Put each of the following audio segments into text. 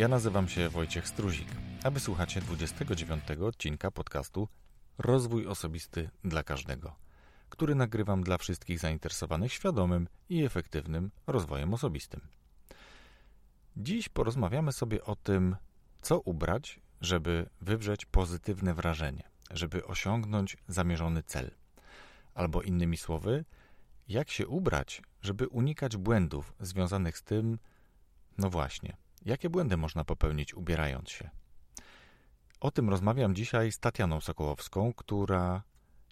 Ja nazywam się Wojciech Struzik, a wysłuchacie 29 odcinka podcastu Rozwój Osobisty dla Każdego, który nagrywam dla wszystkich zainteresowanych świadomym i efektywnym rozwojem osobistym. Dziś porozmawiamy sobie o tym, co ubrać, żeby wywrzeć pozytywne wrażenie, żeby osiągnąć zamierzony cel. Albo innymi słowy, jak się ubrać, żeby unikać błędów związanych z tym, no właśnie, jakie błędy można popełnić ubierając się. O tym rozmawiam dzisiaj z Tatianą Sokołowską, która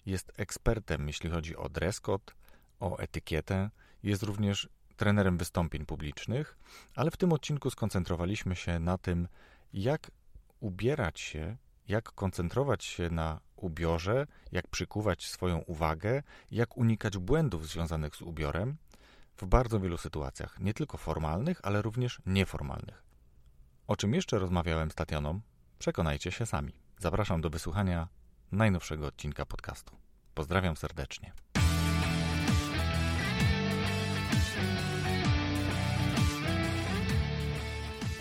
jest ekspertem, jeśli chodzi o dress code, o etykietę, jest również trenerem wystąpień publicznych, ale w tym odcinku skoncentrowaliśmy się na tym, jak ubierać się, jak koncentrować się na ubiorze, jak przykuwać swoją uwagę, jak unikać błędów związanych z ubiorem w bardzo wielu sytuacjach, nie tylko formalnych, ale również nieformalnych. O czym jeszcze rozmawiałem z Tatianą, przekonajcie się sami. Zapraszam do wysłuchania najnowszego odcinka podcastu. Pozdrawiam serdecznie.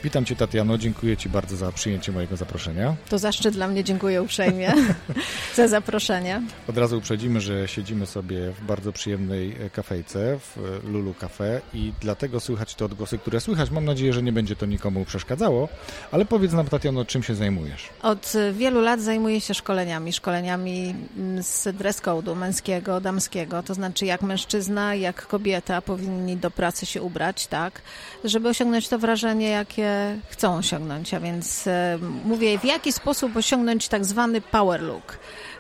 Witam Cię, Tatiano. Dziękuję Ci bardzo za przyjęcie mojego zaproszenia. To zaszczyt dla mnie. Dziękuję uprzejmie za zaproszenie. Od razu uprzedzimy, że siedzimy sobie w bardzo przyjemnej e, kafejce w e, Lulu Cafe i dlatego słychać te odgłosy, które słychać. Mam nadzieję, że nie będzie to nikomu przeszkadzało, ale powiedz nam, Tatiano, czym się zajmujesz? Od wielu lat zajmuję się szkoleniami. Szkoleniami mm, z dress code'u męskiego, damskiego. To znaczy, jak mężczyzna, jak kobieta powinni do pracy się ubrać, tak, żeby osiągnąć to wrażenie, jakie chcą osiągnąć, a więc e, mówię, w jaki sposób osiągnąć tak zwany power look.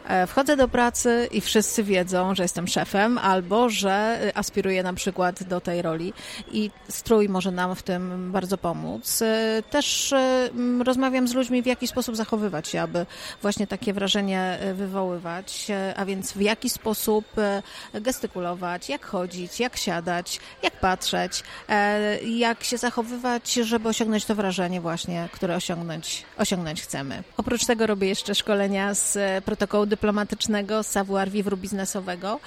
E, wchodzę do pracy i wszyscy wiedzą, że jestem szefem albo że aspiruję na przykład do tej roli i strój może nam w tym bardzo pomóc. E, też rozmawiam z ludźmi, w jaki sposób zachowywać się, aby właśnie takie wrażenie wywoływać, a więc w jaki sposób gestykulować, jak chodzić, jak siadać, jak patrzeć, jak się zachowywać, żeby osiągnąć to wrażenie właśnie, które osiągnąć, osiągnąć chcemy. Oprócz tego robię jeszcze szkolenia z protokołu dyplomatycznego, savoir vivre biznesowego,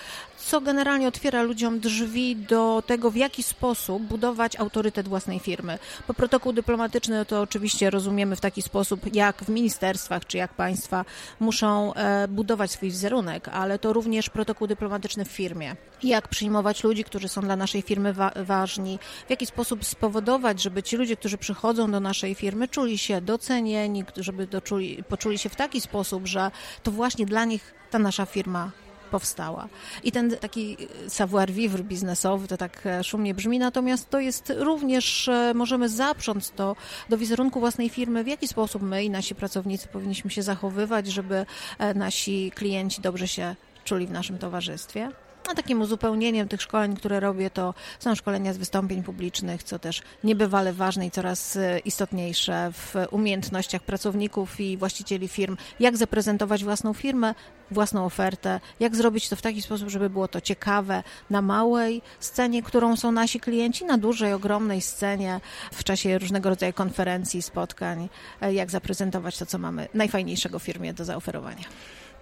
co generalnie otwiera ludziom drzwi do tego, w jaki sposób budować autorytet własnej firmy. Bo protokół dyplomatyczny to oczywiście rozumiemy w taki sposób, jak w ministerstwach czy jak państwa muszą e, budować swój wizerunek, ale to również protokół dyplomatyczny w firmie. Jak przyjmować ludzi, którzy są dla naszej firmy wa ważni, w jaki sposób spowodować, żeby ci ludzie, którzy przychodzą do naszej firmy, czuli się docenieni, żeby doczuli, poczuli się w taki sposób, że to właśnie dla nich ta nasza firma powstała. I ten taki savoir vivre biznesowy, to tak e, szumnie brzmi, natomiast to jest również, e, możemy zaprząc to do wizerunku własnej firmy, w jaki sposób my i nasi pracownicy powinniśmy się zachowywać, żeby e, nasi klienci dobrze się czuli w naszym towarzystwie. A takim uzupełnieniem tych szkoleń, które robię, to są szkolenia z wystąpień publicznych, co też niebywale ważne i coraz e, istotniejsze w umiejętnościach pracowników i właścicieli firm, jak zaprezentować własną firmę, własną ofertę, jak zrobić to w taki sposób, żeby było to ciekawe na małej scenie, którą są nasi klienci, na dużej, ogromnej scenie w czasie różnego rodzaju konferencji, spotkań, e, jak zaprezentować to, co mamy najfajniejszego firmie do zaoferowania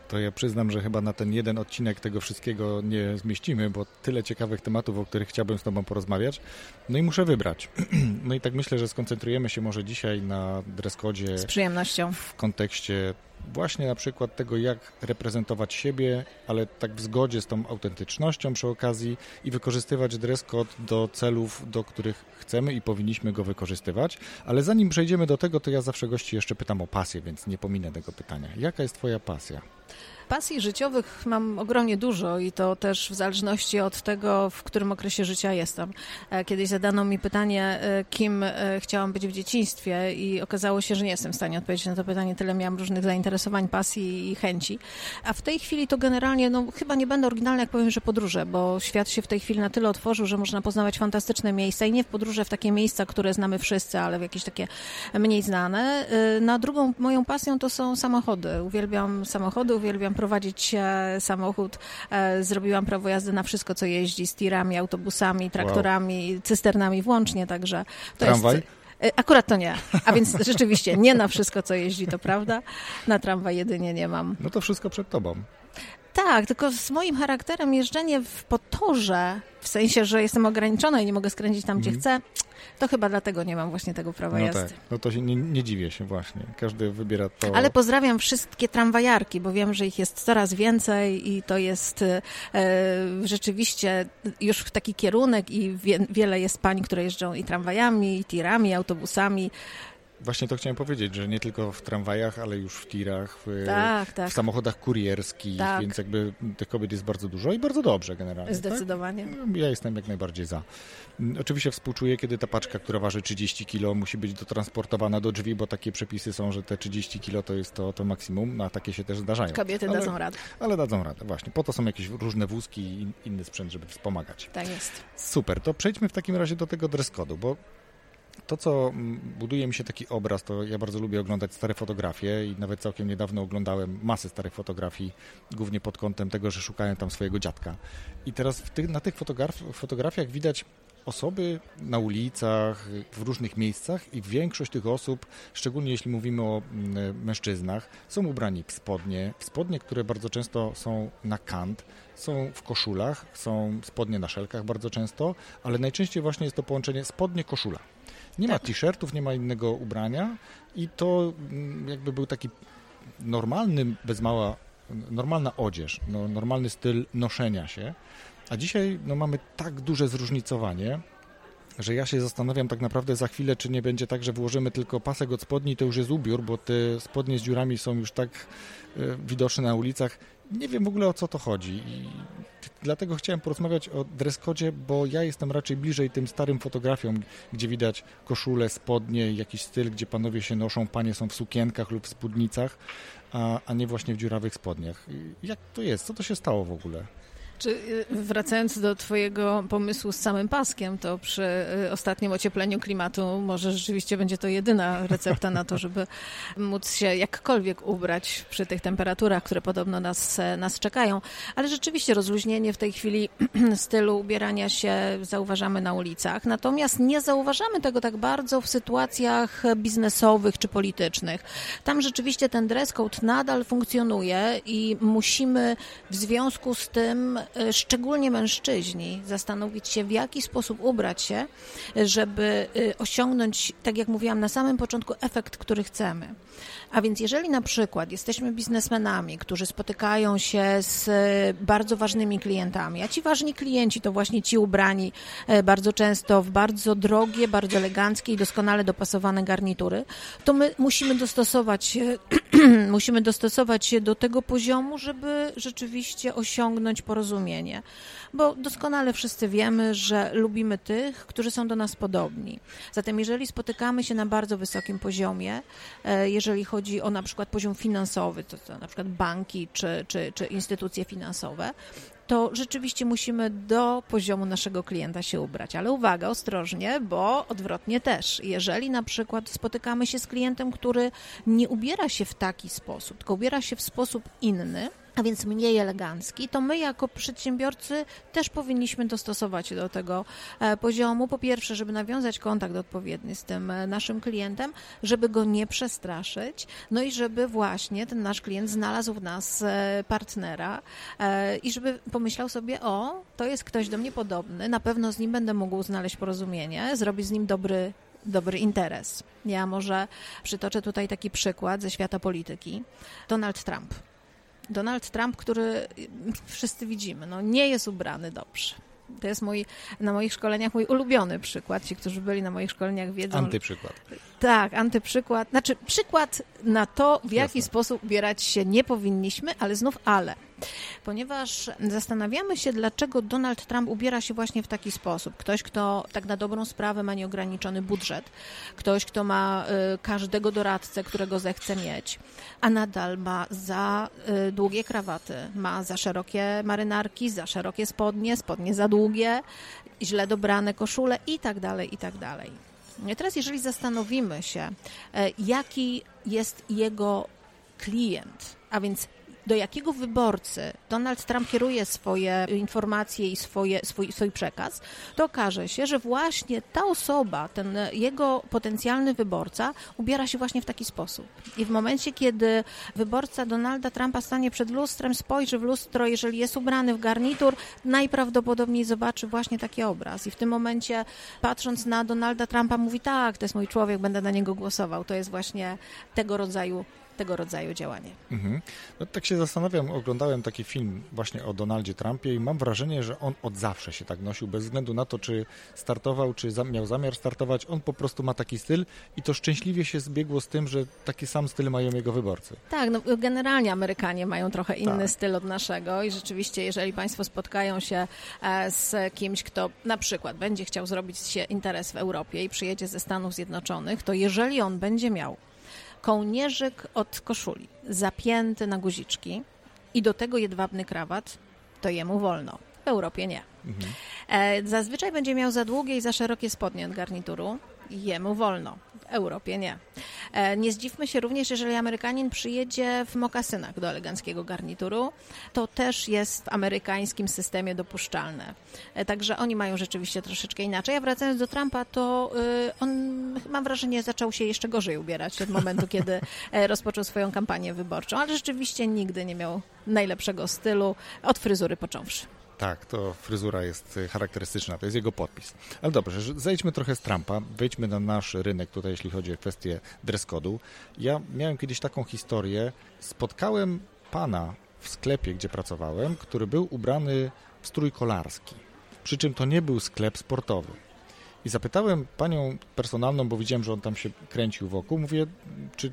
to ja przyznam, że chyba na ten jeden odcinek tego wszystkiego nie zmieścimy, bo tyle ciekawych tematów, o których chciałbym z Tobą porozmawiać. No i muszę wybrać. No i tak myślę, że skoncentrujemy się może dzisiaj na dreskodzie. Z przyjemnością. W kontekście właśnie na przykład tego, jak reprezentować siebie, ale tak w zgodzie z tą autentycznością przy okazji i wykorzystywać dress code do celów, do których chcemy i powinniśmy go wykorzystywać. Ale zanim przejdziemy do tego, to ja zawsze gości jeszcze pytam o pasję, więc nie pominę tego pytania. Jaka jest Twoja pasja? Pasji życiowych mam ogromnie dużo i to też w zależności od tego, w którym okresie życia jestem. E, kiedyś zadano mi pytanie, e, kim e, chciałam być w dzieciństwie i okazało się, że nie jestem w stanie odpowiedzieć na to pytanie. Tyle miałam różnych zainteresowań, pasji i chęci. A w tej chwili to generalnie, no chyba nie będę oryginalna, jak powiem, że podróże, bo świat się w tej chwili na tyle otworzył, że można poznawać fantastyczne miejsca i nie w podróże w takie miejsca, które znamy wszyscy, ale w jakieś takie mniej znane. Na drugą moją pasją to są samochody. Uwielbiam samochody, uwielbiam prowadzić e, samochód. E, zrobiłam prawo jazdy na wszystko, co jeździ, z tirami, autobusami, traktorami, wow. cysternami włącznie, także to Tramwaj? jest... Akurat to nie. A więc rzeczywiście nie na wszystko, co jeździ, to prawda. Na tramwaj jedynie nie mam. No to wszystko przed tobą. Tak, tylko z moim charakterem jeżdżenie w potorze, w sensie, że jestem ograniczona i nie mogę skręcić tam, gdzie mm. chcę, to chyba dlatego nie mam właśnie tego prawa no jazdy. Tak. No to się nie, nie, dziwię się właśnie. Każdy wybiera to. Ale pozdrawiam wszystkie tramwajarki, bo wiem, że ich jest coraz więcej i to jest e, rzeczywiście już w taki kierunek i wie, wiele jest pań, które jeżdżą i tramwajami, i tirami, i autobusami. Właśnie to chciałem powiedzieć, że nie tylko w tramwajach, ale już w tirach, w, tak, tak. w samochodach kurierskich, tak. więc jakby tych kobiet jest bardzo dużo i bardzo dobrze generalnie. Tak? Zdecydowanie. Ja jestem jak najbardziej za. Oczywiście współczuję, kiedy ta paczka, która waży 30 kg, musi być dotransportowana do drzwi, bo takie przepisy są, że te 30 kg to jest to, to maksimum, a takie się też zdarzają. Kobiety ale, dadzą radę. Ale dadzą radę, właśnie. Po to są jakieś różne wózki i inny sprzęt, żeby wspomagać. Tak jest. Super, to przejdźmy w takim razie do tego dress code'u, bo to, co mm, buduje mi się taki obraz, to ja bardzo lubię oglądać stare fotografie i nawet całkiem niedawno oglądałem masę starych fotografii, głównie pod kątem tego, że szukałem tam swojego dziadka. I teraz na tych fotograf fotografiach widać osoby na ulicach, w różnych miejscach i większość tych osób, szczególnie jeśli mówimy o mm, mężczyznach, są ubrani w spodnie, w spodnie, które bardzo często są na kant, są w koszulach, są spodnie na szelkach bardzo często, ale najczęściej właśnie jest to połączenie spodnie-koszula. Nie tak. ma t-shirtów, nie ma innego ubrania i to mm, jakby był taki normalny, bez mała, normalna odzież, no, normalny styl noszenia się. A dzisiaj no, mamy tak duże zróżnicowanie, że ja się zastanawiam tak naprawdę za chwilę, czy nie będzie tak, że włożymy tylko pasek od spodni, to już jest ubiór, bo te spodnie z dziurami są już tak y, widoczne na ulicach. Nie wiem w ogóle o co to chodzi i dlatego chciałem porozmawiać o dreskodzie, bo ja jestem raczej bliżej tym starym fotografiom, gdzie widać koszule, spodnie, jakiś styl, gdzie panowie się noszą, panie są w sukienkach lub w spódnicach, a, a nie właśnie w dziurawych spodniach. Jak to jest? Co to się stało w ogóle? Czy y, wracając do Twojego pomysłu z samym paskiem, to przy y, ostatnim ociepleniu klimatu może rzeczywiście będzie to jedyna recepta na to, żeby móc się jakkolwiek ubrać przy tych temperaturach, które podobno nas, e, nas czekają. Ale rzeczywiście rozluźnienie w tej chwili stylu ubierania się zauważamy na ulicach. Natomiast nie zauważamy tego tak bardzo w sytuacjach biznesowych czy politycznych. Tam rzeczywiście ten dress code nadal funkcjonuje i musimy w związku z tym szczególnie mężczyźni, zastanowić się, w jaki sposób ubrać się, żeby e, osiągnąć, tak jak mówiłam na samym początku, efekt, który chcemy. A więc jeżeli na przykład jesteśmy biznesmenami, którzy spotykają się z e, bardzo ważnymi klientami, a ci ważni klienci to właśnie ci ubrani bardzo często w bardzo drogie, bardzo eleganckie i doskonale dopasowane garnitury, to my musimy dostosować musimy dostosować się do tego poziomu, żeby rzeczywiście osiągnąć porozumienie bo doskonale wszyscy wiemy, że lubimy tych, którzy są do nas podobni. Zatem jeżeli spotykamy się na bardzo wysokim poziomie, e, jeżeli chodzi o na przykład poziom finansowy, to, to na przykład banki czy, czy, czy instytucje finansowe, to rzeczywiście musimy do poziomu naszego klienta się ubrać. Ale uwaga, ostrożnie, bo odwrotnie też. Jeżeli na przykład spotykamy się z klientem, który nie ubiera się w taki sposób, tylko ubiera się w sposób inny, a więc mniej elegancki, to my jako przedsiębiorcy też powinniśmy dostosować się do tego e, poziomu. Po pierwsze, żeby nawiązać kontakt odpowiedni z tym e, naszym klientem, żeby go nie przestraszyć, no i żeby właśnie ten nasz klient znalazł w nas e, partnera i żeby pomyślał sobie, o, to jest ktoś do mnie podobny, na pewno z nim będę mógł znaleźć porozumienie, zrobić z nim dobry dobry interes. Ja może przytoczę tutaj taki przykład ze świata polityki. Donald Trump. Donald Trump, który wszyscy widzimy, no nie jest ubrany dobrze. To jest mój, na moich szkoleniach mój ulubiony przykład. Ci, którzy byli na moich szkoleniach wiedzą. Antyprzykład. Tak, antyprzykład. Znaczy przykład na to, w jaki Jasne. sposób ubierać się nie powinniśmy, ale znów ale ponieważ zastanawiamy się, dlaczego Donald Trump ubiera się właśnie w taki sposób. Ktoś, kto tak na dobrą sprawę ma nieograniczony budżet, ktoś, kto ma y, każdego doradcę, którego zechce mieć, a nadal ma za y, długie krawaty, ma za szerokie marynarki, za szerokie spodnie, spodnie za długie, źle dobrane koszule i tak dalej, i tak dalej. Teraz, jeżeli zastanowimy się, y, jaki jest jego klient, a więc do jakiego wyborcy Donald Trump kieruje swoje informacje i swoje, swój, swój przekaz, to okaże się, że właśnie ta osoba, ten jego potencjalny wyborca ubiera się właśnie w taki sposób. I w momencie, kiedy wyborca Donalda Trumpa stanie przed lustrem, spojrzy w lustro, jeżeli jest ubrany w garnitur, najprawdopodobniej zobaczy właśnie taki obraz. I w tym momencie, patrząc na Donalda Trumpa, mówi: Tak, to jest mój człowiek, będę na niego głosował. To jest właśnie tego rodzaju tego rodzaju działanie. Mhm. No, tak się zastanawiam, oglądałem taki film właśnie o Donaldzie Trumpie i mam wrażenie, że on od zawsze się tak nosił, bez względu na to, czy startował, czy miał zamiar startować, on po prostu ma taki styl i to szczęśliwie się zbiegło z tym, że taki sam styl mają jego wyborcy. Tak, no generalnie Amerykanie mają trochę inny tak. styl od naszego i rzeczywiście, jeżeli Państwo spotkają się e, z kimś, kto na przykład będzie chciał zrobić się interes w Europie i przyjedzie ze Stanów Zjednoczonych, to jeżeli on będzie miał kołnierzyk od koszuli, zapięty na guziczki i do tego jedwabny krawat, to jemu wolno. W Europie nie. Mhm. E, zazwyczaj będzie miał za długie i za szerokie spodnie od garnituru. Jemu wolno. Europie nie. E, nie zdziwmy się również, jeżeli Amerykanin przyjedzie w mokasynach do eleganckiego garnituru. To też jest w amerykańskim systemie dopuszczalne. E, także oni mają rzeczywiście troszeczkę inaczej. A wracając do Trumpa, to y, on, mam wrażenie, zaczął się jeszcze gorzej ubierać od momentu, kiedy e, rozpoczął swoją kampanię wyborczą. Ale rzeczywiście nigdy nie miał najlepszego stylu, od fryzury począwszy. Tak, to fryzura jest y, charakterystyczna, to jest jego podpis. Ale dobrze, zejdźmy trochę z Trumpa, wejdźmy na nasz rynek tutaj, jeśli chodzi o kwestię dress code'u. Ja miałem kiedyś taką historię, spotkałem pana w sklepie, gdzie pracowałem, który był ubrany w strój kolarski. Przy czym to nie był sklep sportowy. I zapytałem panią personalną, bo widziałem, że on tam się kręcił wokół, mówię, czy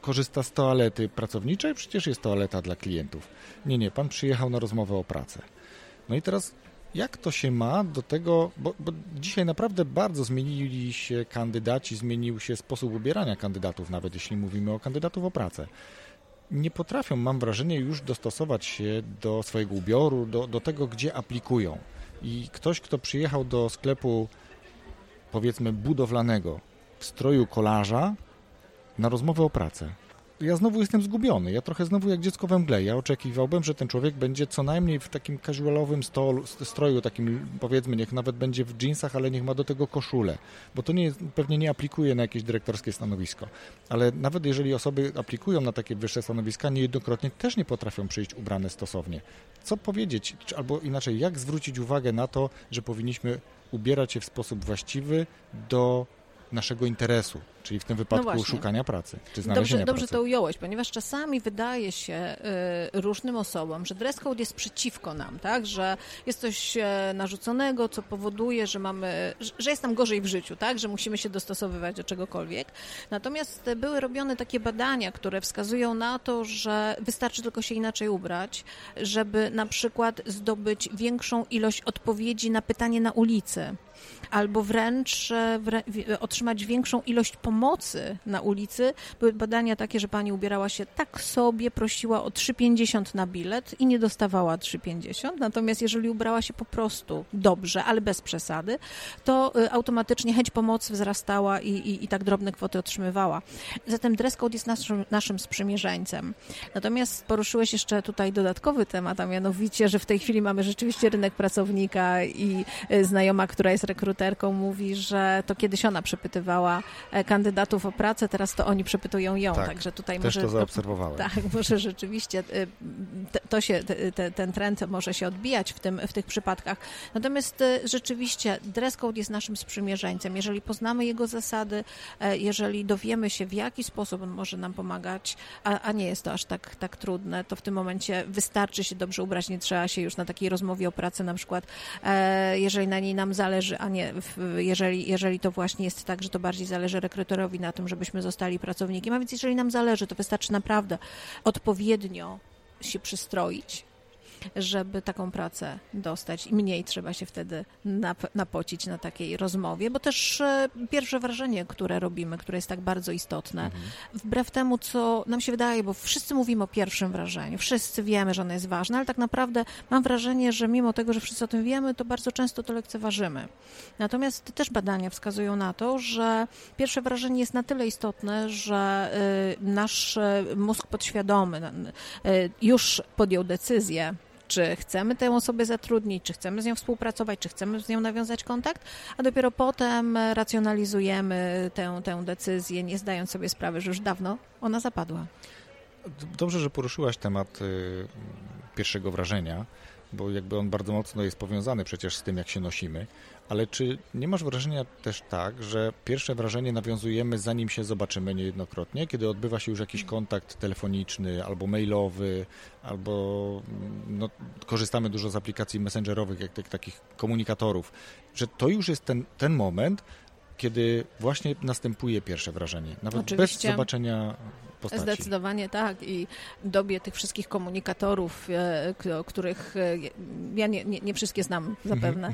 korzysta z toalety pracowniczej? Przecież jest toaleta dla klientów. Nie, nie, pan przyjechał na rozmowę o pracę. No i teraz jak to się ma do tego, bo, bo, dzisiaj naprawdę bardzo zmienili się kandydaci, zmienił się sposób ubierania kandydatów, nawet jeśli mówimy o kandydatów o pracę. Nie potrafią, mam wrażenie, już dostosować się do swojego ubioru, do, do tego, gdzie aplikują. I ktoś, kto przyjechał do sklepu, powiedzmy, budowlanego w stroju kolarza na rozmowę o pracę, ja znowu jestem zgubiony. Ja trochę znowu jak dziecko we mgle. Ja oczekiwałbym, że ten człowiek będzie co najmniej w takim casualowym stolu, stroju, takim powiedzmy, niech nawet będzie w jeansach, ale niech ma do tego koszulę, bo to nie pewnie nie aplikuje na jakieś dyrektorskie stanowisko. Ale nawet jeżeli osoby aplikują na takie wyższe stanowiska, niejednokrotnie też nie potrafią przyjść ubrane stosownie. Co powiedzieć, albo inaczej, jak zwrócić uwagę na to, że powinniśmy ubierać się w sposób właściwy do naszego interesu, czyli w tym wypadku no szukania pracy, czy znalezienia dobrze, pracy. Dobrze to ująłeś, ponieważ czasami wydaje się y, różnym osobom, że dress code jest przeciwko nam, tak, że jest coś e, narzuconego, co powoduje, że mamy, że jest nam gorzej w życiu, tak, że musimy się dostosowywać do czegokolwiek. Natomiast były robione takie badania, które wskazują na to, że wystarczy tylko się inaczej ubrać, żeby na przykład zdobyć większą ilość odpowiedzi na pytanie na ulicy albo wręcz e, otrzymać większą ilość pomocy na ulicy. Były badania takie, że pani ubierała się tak sobie, prosiła o 3,50 na bilet i nie dostawała 3,50. Natomiast jeżeli ubrała się po prostu dobrze, ale bez przesady, to e, automatycznie chęć pomocy wzrastała i, i, i tak drobne kwoty otrzymywała. Zatem dress code jest naszym, naszym sprzymierzeńcem. Natomiast poruszyłeś jeszcze tutaj dodatkowy temat, a mianowicie, że w tej chwili mamy rzeczywiście rynek pracownika i e, znajoma, która jest rekruterką, mówi, że to kiedyś ona przepytywała e, kandydatów o pracę, teraz to oni przepytują ją. Tak, Także tutaj też może. to zaobserwowałem. Tak, może rzeczywiście e, to się, te, ten trend może się odbijać w, tym, w tych przypadkach. Natomiast e, rzeczywiście dress code jest naszym sprzymierzeńcem. Jeżeli poznamy jego zasady, jeżeli dowiemy się, w jaki sposób on może nam pomagać, a, a nie jest to aż tak, tak trudne, to w tym momencie wystarczy się dobrze ubrać, nie trzeba się już na takiej rozmowie o pracy na przykład, jeżeli na niej nam zależy, a nie jeżeli, jeżeli to właśnie jest tak, że to bardziej zależy rekruterowi na tym, żebyśmy zostali pracownikiem. A więc jeżeli nam zależy, to wystarczy naprawdę odpowiednio się przystroić żeby taką pracę dostać i mniej trzeba się wtedy nap- napocić na takiej rozmowie, bo też e, pierwsze wrażenie, które robimy, które jest tak bardzo istotne, mhm. wbrew temu, co nam się wydaje, bo wszyscy mówimy o pierwszym wrażeniu, wszyscy wiemy, że ono jest ważne, ale tak naprawdę mam wrażenie, że mimo tego, że wszyscy o tym wiemy, to bardzo często to lekceważymy. Natomiast też badania wskazują na to, że pierwsze wrażenie jest na tyle istotne, że y, nasz mózg podświadomy już podjął decyzję, czy chcemy tę osobę zatrudnić, czy chcemy z nią współpracować, czy chcemy z nią nawiązać kontakt, a dopiero potem racjonalizujemy tę, tę decyzję, nie zdając sobie sprawy, że już dawno ona zapadła. Dobrze, że poruszyłaś temat y, pierwszego wrażenia, bo jakby on bardzo mocno jest powiązany przecież z tym, jak się nosimy. Ale czy nie masz wrażenia też tak, że pierwsze wrażenie nawiązujemy zanim się zobaczymy niejednokrotnie, kiedy odbywa się już jakiś kontakt telefoniczny albo mailowy, albo no, korzystamy dużo z aplikacji messengerowych, jak, jak takich komunikatorów, że to już jest ten, ten moment, kiedy właśnie następuje pierwsze wrażenie, nawet Oczywiście. bez zobaczenia postaci. Zdecydowanie tak i dobie tych wszystkich komunikatorów, e, o których e, ja nie, nie, nie wszystkie znam zapewne.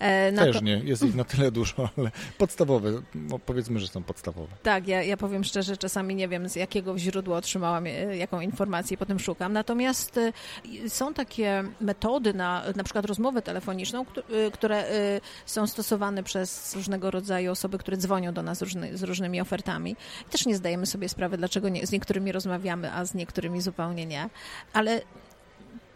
Mm -hmm. Też to... nie, jest ich na tyle dużo, ale podstawowe, no powiedzmy, że są podstawowe. Tak, ja, ja powiem szczerze, czasami nie wiem z jakiego źródła otrzymałam jaką informację i potem szukam. Natomiast są takie metody na na przykład rozmowę telefoniczną, które są stosowane przez różnego rodzaju osoby, które dzwonią do nas z różnymi ofertami. Też nie zdajemy sobie sprawy, dlaczego nie, z niektórymi rozmawiamy, a z niektórymi zupełnie nie. Ale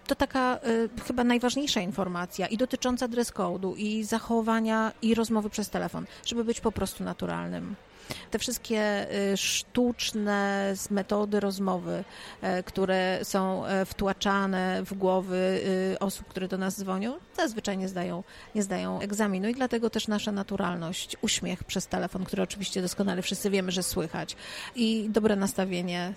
to taka y, chyba najważniejsza informacja i dotycząca dress code'u i zachowania i rozmowy przez telefon, żeby być po prostu naturalnym. Te wszystkie y, sztuczne metody rozmowy, y, które są y, wtłaczane w głowy osób, które do nas dzwonią, zazwyczaj nie zdają, nie zdają egzaminu i dlatego też nasza naturalność, uśmiech przez telefon, który oczywiście doskonale wszyscy wiemy, że słychać i dobre nastawienie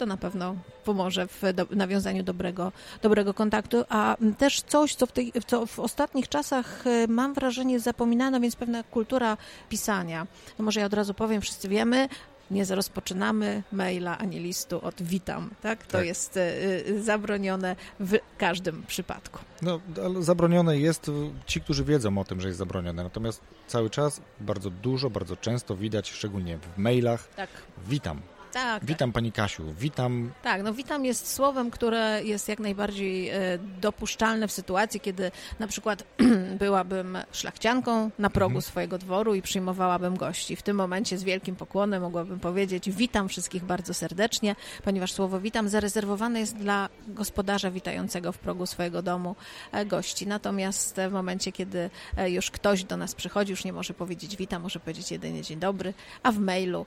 to na pewno pomoże w do, nawiązaniu dobrego, dobrego kontaktu, a też coś, co w, tej, co w ostatnich czasach e, mam wrażenie zapominano, więc pewna kultura pisania. No może ja od razu powiem, wszyscy wiemy, nie rozpoczynamy maila ani listu od witam, tak? To tak. jest y, zabronione w każdym przypadku. No, zabronione jest, ci, którzy wiedzą o tym, że jest zabronione, natomiast cały czas bardzo dużo, bardzo często widać, szczególnie w mailach, tak. witam, tak. Witam Pani Kasiu, witam. Tak, no witam jest słowem, które jest jak najbardziej e, dopuszczalne w sytuacji, kiedy na przykład byłabym szlachcianką na progu mhm. swojego dworu i przyjmowałabym gości. W tym momencie z wielkim pokłonem mogłabym powiedzieć witam wszystkich bardzo serdecznie, ponieważ słowo witam zarezerwowane jest dla gospodarza witającego w progu swojego domu e, gości. Natomiast w momencie, kiedy e, już ktoś do nas przychodzi, już nie może powiedzieć witam, może powiedzieć jedynie dzień dobry, a w mailu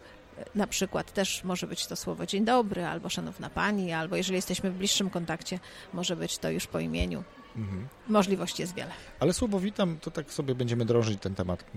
na przykład też może być to słowo dzień dobry, albo szanowna pani, albo jeżeli jesteśmy w bliższym kontakcie, może być to już po imieniu. Mhm. Możliwości jest wiele. Ale słowo witam, to tak sobie będziemy drążyć ten temat, y,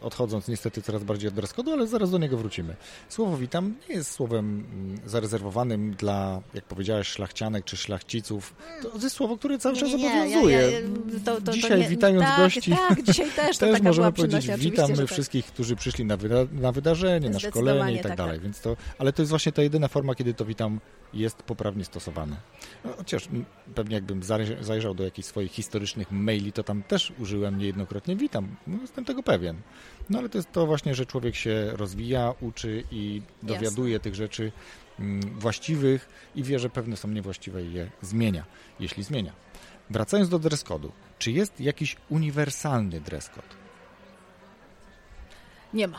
odchodząc niestety coraz bardziej od dress ale zaraz do niego wrócimy. Słowo witam nie jest słowem mm, zarezerwowanym dla, jak powiedziałeś, szlachcianek czy szlachciców. To jest słowo, które cały czas obowiązuje. Ja, ja, to, to, dzisiaj nie, witając tak, gości, tak, dzisiaj też, to też możemy powiedzieć witamy tak. wszystkich, którzy przyszli na, wyda na wydarzenie, na szkolenie i tak, tak dalej. Tak. Więc to, ale to jest właśnie ta jedyna forma, kiedy to witam jest poprawnie stosowane. No, chociaż pewnie jakbym zajrzał do jakichś swoich historycznych maili, to tam też użyłem niejednokrotnie witam. No, jestem tego pewien. No ale to jest to właśnie, że człowiek się rozwija, uczy i dowiaduje Jasne. tych rzeczy mm, właściwych i wie, że pewne są niewłaściwe i je zmienia, jeśli zmienia. Wracając do dress code'u, czy jest jakiś uniwersalny dress code? Nie ma.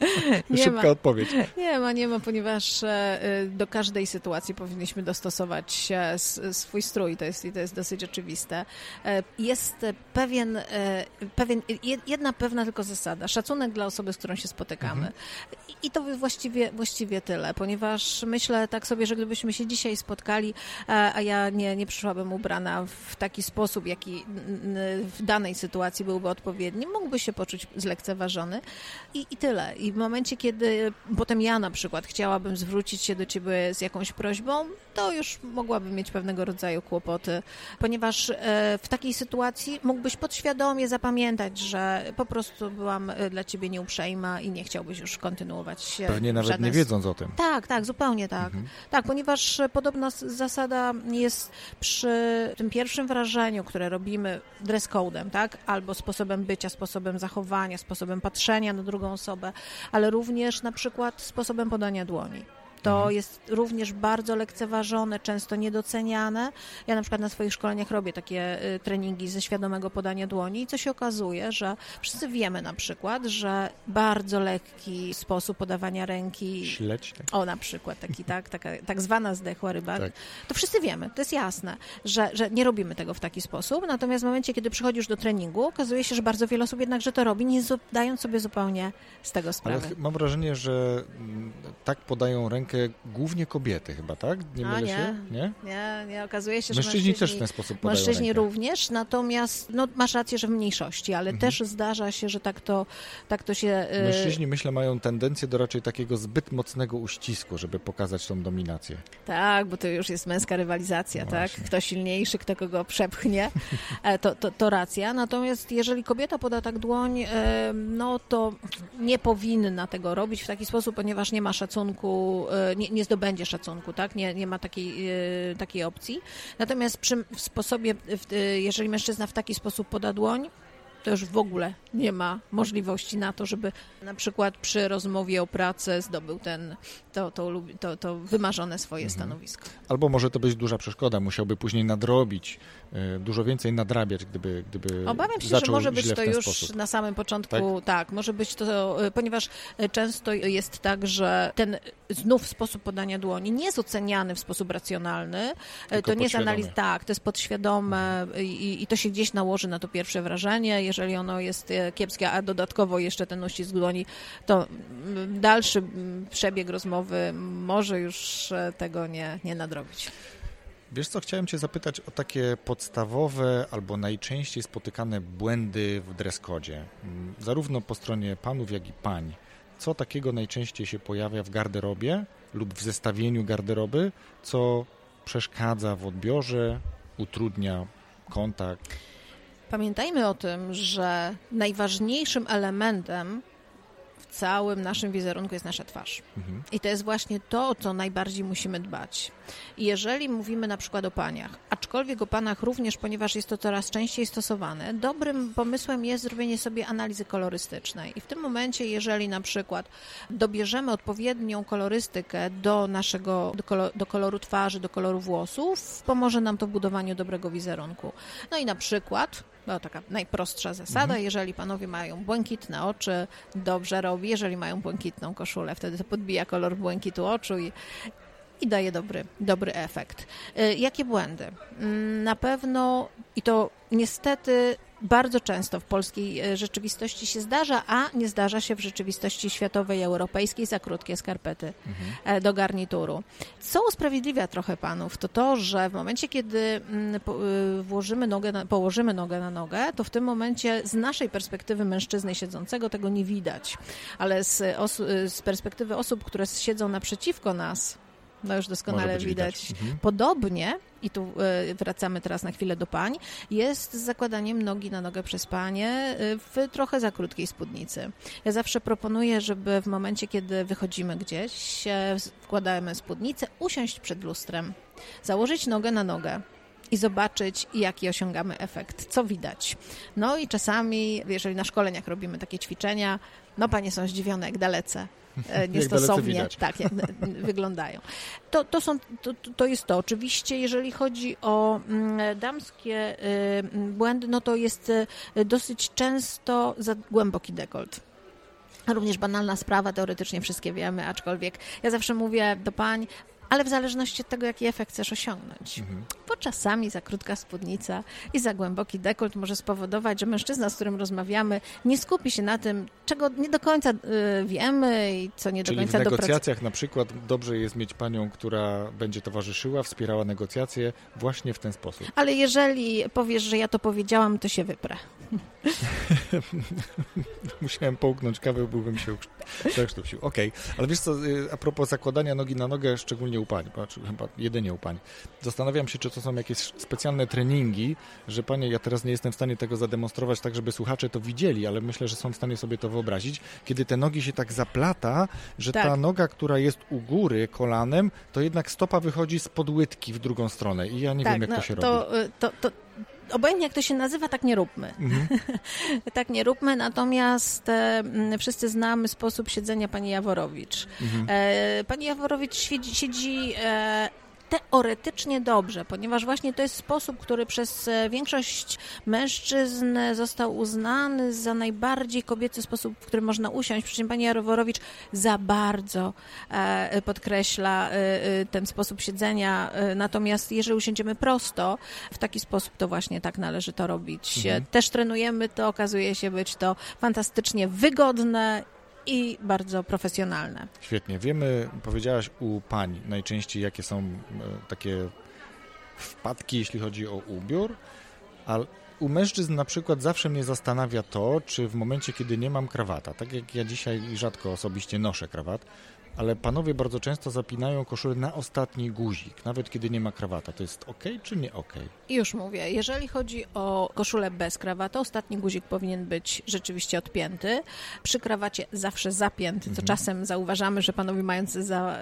nie Szybka ma. odpowiedź. Nie ma, nie ma, ponieważ e, do każdej sytuacji powinniśmy dostosować swój strój, to jest, to jest dosyć oczywiste. E, jest pewien, e, pewien, jedna pewna tylko zasada, szacunek dla osoby, z którą się spotykamy. Mhm. I to właściwie, właściwie tyle, ponieważ myślę tak sobie, że gdybyśmy się dzisiaj spotkali, a ja nie, nie przyszłabym ubrana w taki sposób, jaki w danej sytuacji byłby odpowiedni, mógłby się poczuć zlekceważony i, i tyle. I w momencie, kiedy potem ja na przykład chciałabym zwrócić się do ciebie z jakąś prośbą, to już mogłabym mieć pewnego rodzaju kłopoty, ponieważ e, w takiej sytuacji mógłbyś podświadomie zapamiętać, że po prostu byłam e, dla ciebie nieuprzejma i nie chciałbyś już kontynuować. Pewnie nawet nie wiedząc o tym. Tak, tak, zupełnie tak. Mhm. Tak, ponieważ podobna zasada jest przy tym pierwszym wrażeniu, które robimy dress codem, tak? Albo sposobem bycia, sposobem zachowania, sposobem patrzenia na drugą osobę, ale również na przykład sposobem podania dłoni. To mhm. jest również bardzo lekceważone, często niedoceniane. Ja na przykład na swoich szkoleniach robię takie y, treningi ze świadomego podania dłoni i co się okazuje, że wszyscy wiemy na przykład, że bardzo lekki sposób podawania ręki... Śledź. Tak. O, na przykład taki, tak, taka, tak zwana zdechła ryba. Tak. To wszyscy wiemy, to jest jasne, że, że nie robimy tego w taki sposób, natomiast w momencie, kiedy przychodzisz do treningu, okazuje się, że bardzo wiele osób jednakże to robi, nie dając sobie zupełnie z tego sprawy. Ale mam wrażenie, że mm, tak podają rękę głównie kobiety chyba, tak? Nie mylę nie. się? Nie? Nie, nie. Okazuje się, mężczyźni że mężczyźni też w ten sposób podają Mężczyźni rękę. również, natomiast no, masz rację, że w mniejszości, ale mhm. też zdarza się, że tak to, tak to się... Y, mężczyźni, myślę, mają tendencję do raczej takiego zbyt mocnego uścisku, żeby pokazać tą dominację. Tak, bo to już jest męska rywalizacja, no tak? Kto silniejszy, kto kogo przepchnie, e, to, to, to racja. Natomiast jeżeli kobieta poda tak dłoń, e, no to nie powinna tego robić w taki sposób, ponieważ nie ma szacunku e, nie, nie zdobędzie szacunku, tak? Nie, nie ma takiej, e, takiej opcji. Natomiast przy w sposobie, jeżeli mężczyzna w taki sposób poda dłoń, to już w ogóle nie ma możliwości na to, żeby na przykład przy rozmowie o pracę zdobył ten, to, to, to, to wymarzone swoje mhm. stanowisko. Albo może to być duża przeszkoda, musiałby później nadrobić, e, dużo więcej nadrabiać, gdyby, gdyby Obawiam się, że może być to już sposób. na samym początku, tak? tak, może być to, e, ponieważ e, często jest tak, że ten znów sposób podania dłoni nie jest oceniany w sposób racjonalny, Tylko to nie jest analiz, tak, to jest podświadome i, i to się gdzieś nałoży na to pierwsze wrażenie, jeżeli ono jest kiepskie, a dodatkowo jeszcze ten uścisk dłoni, to dalszy przebieg rozmowy może już tego nie, nie nadrobić. Wiesz co, chciałem Cię zapytać o takie podstawowe albo najczęściej spotykane błędy w dreskodzie, mm, zarówno po stronie panów, jak i pań. Co takiego najczęściej się pojawia w garderobie lub w zestawieniu garderoby, co przeszkadza w odbiorze, utrudnia kontakt? Pamiętajmy o tym, że najważniejszym elementem całym naszym wizerunku jest nasza twarz. Mhm. I to jest właśnie to, o co najbardziej musimy dbać. I jeżeli mówimy na przykład o paniach, aczkolwiek o panach również, ponieważ jest to coraz częściej stosowane, dobrym pomysłem jest zrobienie sobie analizy kolorystycznej. I w tym momencie, jeżeli na przykład dobierzemy odpowiednią kolorystykę do naszego, do, do koloru twarzy, do koloru włosów, pomoże nam to w budowaniu dobrego wizerunku. No i na przykład no, taka najprostsza zasada. Mhm. Jeżeli panowie mają błękitne oczy, dobrze robi. Jeżeli mają błękitną koszulę, wtedy to podbija kolor błękitu oczu i, i daje dobry, dobry efekt. Y, jakie błędy? Mm, na pewno, i to niestety bardzo często w polskiej e, rzeczywistości się zdarza, a nie zdarza się w rzeczywistości światowej, europejskiej za krótkie skarpety mhm. do garnituru. Co usprawiedliwia trochę panów, to to, że w momencie, kiedy mm, e, włożymy nogę na, położymy nogę na nogę, to w tym momencie z naszej perspektywy mężczyzny siedzącego tego nie widać, ale z, z perspektywy osób, które siedzą naprzeciwko nas, no już doskonale widać. widać. Mhm. Podobnie, i tu e, wracamy teraz na chwilę do pań, jest z zakładaniem nogi na nogę przez panie e, w trochę za krótkiej spódnicy. Ja zawsze proponuję, żeby w momencie, kiedy wychodzimy gdzieś, wkładamy spódnicę, usiąść przed lustrem, założyć nogę na nogę, i zobaczyć, jaki osiągamy efekt, co widać. No i czasami, jeżeli na szkoleniach robimy takie ćwiczenia, no panie są zdziwione, jak dalece niestosownie tak, jak wyglądają. To, to, są, to, to jest to. Oczywiście, jeżeli chodzi o mm, damskie y, błędy, no to jest y, dosyć często za głęboki dekolt. Również banalna sprawa, teoretycznie wszystkie wiemy, aczkolwiek ja zawsze mówię do pań, ale w zależności od tego, jaki efekt chcesz osiągnąć. Mhm. Bo czasami za krótka spódnica i za głęboki dekolt może spowodować, że mężczyzna, z którym rozmawiamy, nie skupi się na tym, czego nie do końca y, wiemy i co nie Czyli do końca w negocjacjach na przykład dobrze jest mieć panią, która będzie towarzyszyła, wspierała negocjacje właśnie w ten sposób. Ale jeżeli powiesz, że ja to powiedziałam, to się wyprę. Musiałem połknąć kawę, byłbym się przekrztusił. Okej, okay. ale wiesz co, y, a propos zakładania nogi na nogę, szczególnie u pań, znaczy chyba jedynie u pań, zastanawiam się, czy to są jakieś specjalne treningi, że panie, ja teraz nie jestem w stanie tego zademonstrować tak, żeby słuchacze to widzieli, ale myślę, że są w stanie sobie to wyobrazić, kiedy te nogi się tak zaplata, że tak. ta noga, która jest u góry kolanem, to jednak stopa wychodzi z podłytki w drugą stronę i ja nie tak, wiem, jak no, to się to, robi. To, to, obojętnie jak to się nazywa, tak nie róbmy. Mhm. tak nie róbmy, natomiast e, wszyscy znamy sposób siedzenia pani Jaworowicz. Mhm. E, pani Jaworowicz siedzi, siedzi e, teoretycznie dobrze, ponieważ właśnie to jest sposób, który przez e, większość mężczyzn został uznany za najbardziej kobiecy sposób, w którym można usiąść. Przy czym pani Jaroworowicz za bardzo e, podkreśla e, ten sposób siedzenia. Natomiast jeżeli usiądziemy prosto, w taki sposób to właśnie tak należy to robić. Mhm. Też trenujemy to, okazuje się być to fantastycznie wygodne i bardzo profesjonalne. Świetnie. Wiemy, powiedziałaś u pań najczęściej, jakie są e, takie wpadki, jeśli chodzi o ubiór, ale u mężczyzn na przykład zawsze mnie zastanawia to, czy w momencie, kiedy nie mam krawata, tak jak ja dzisiaj rzadko osobiście noszę krawat, ale panowie bardzo często zapinają koszulę na ostatni guzik, nawet kiedy nie ma krawata. To jest ok czy nie ok? Już mówię. Jeżeli chodzi o koszulę bez krawata, ostatni guzik powinien być rzeczywiście odpięty. Przy krawacie zawsze zapięty, co mhm. czasem zauważamy, że panowie mający za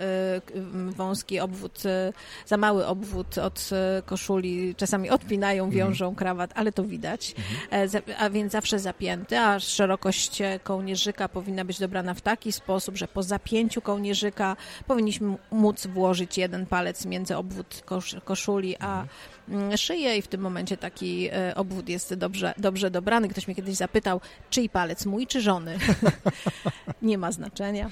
y, wąski obwód, y, za mały obwód od y, koszuli czasami odpinają, mhm. wiążą mhm. krawat, ale to widać. Mhm. E, a więc zawsze zapięty, a szerokość kołnierzyka powinna być dobrana w taki sposób, że po zapięciu kołnierzyka kołnierzyka powinniśmy móc włożyć jeden palec między obwód kosz, koszuli a mm, szyję i w tym momencie taki e, obwód jest dobrze, dobrze dobrany. Ktoś mnie kiedyś zapytał, czyj palec, mój czy żony? Nie ma znaczenia.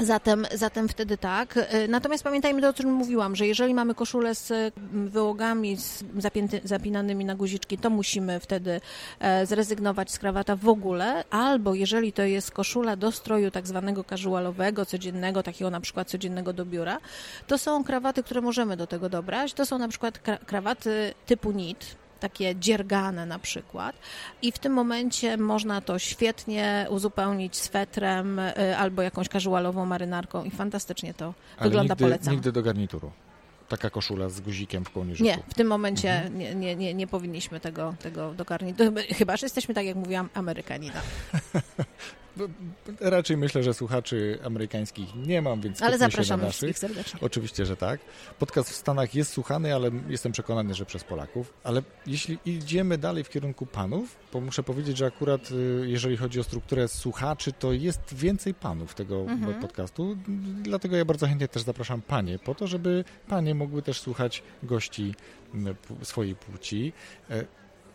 Zatem, zatem wtedy tak. E, natomiast pamiętajmy to, o czym mówiłam, że jeżeli mamy koszulę z mm, wyłogami z zapięty, zapinanymi na guziczki, to musimy wtedy e, zrezygnować z krawata w ogóle, albo jeżeli to jest koszula do stroju tak zwanego casualowego, codziennego, takiego na przykład codziennego do biura, to są krawaty, które możemy do tego dobrać. To są na przykład krawaty typu knit, takie dziergane na przykład. I w tym momencie można to świetnie uzupełnić swetrem y, albo jakąś casualową marynarką i fantastycznie to Ale wygląda, nigdy, polecam. nigdy do garnituru. Taka koszula z guzikiem w kołnierzyku. Nie, w tym momencie mhm. nie, nie, nie, nie powinniśmy tego, tego do garnituru. Chyba, że jesteśmy, tak jak mówiłam, Amerykanina. Raczej myślę, że słuchaczy amerykańskich nie mam, więc Ale zapraszamy na naszych. serdecznie. Oczywiście, że tak. Podcast w Stanach jest słuchany, ale jestem przekonany, że przez Polaków. Ale jeśli idziemy dalej w kierunku panów, bo muszę powiedzieć, że akurat y, jeżeli chodzi o strukturę słuchaczy, to jest więcej panów tego mhm. podcastu. Dlatego ja bardzo chętnie też zapraszam panie, po to, żeby panie mogły też słuchać gości swojej płci. E,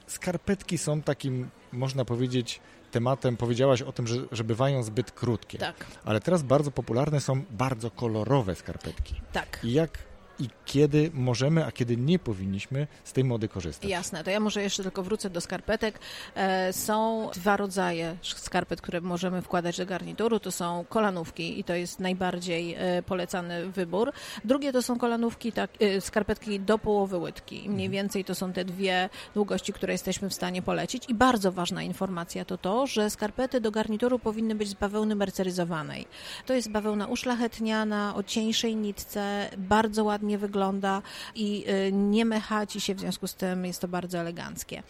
skarpetki są takim, można powiedzieć, tematem powiedziałaś o tym, że, że bywają zbyt krótkie. Tak. Ale teraz bardzo popularne są bardzo kolorowe skarpetki. Tak. I jak i kiedy możemy, a kiedy nie powinniśmy z tej mody korzystać. Jasne, to ja może jeszcze tylko wrócę do skarpetek. E, są dwa rodzaje skarpet, które możemy wkładać do garnituru. To są kolanówki i to jest najbardziej e, polecany wybór. Drugie to są kolanówki, tak, e, skarpetki do połowy łydki. Mniej mhm. więcej to są te dwie długości, które jesteśmy w stanie polecić. I bardzo ważna informacja to to, że skarpety do garnituru powinny być z bawełny merceryzowanej. To jest bawełna uszlachetniana, o cieńszej nitce, bardzo ładnie ładnie wygląda i y, nie mechaci się, w związku z tym jest to bardzo eleganckie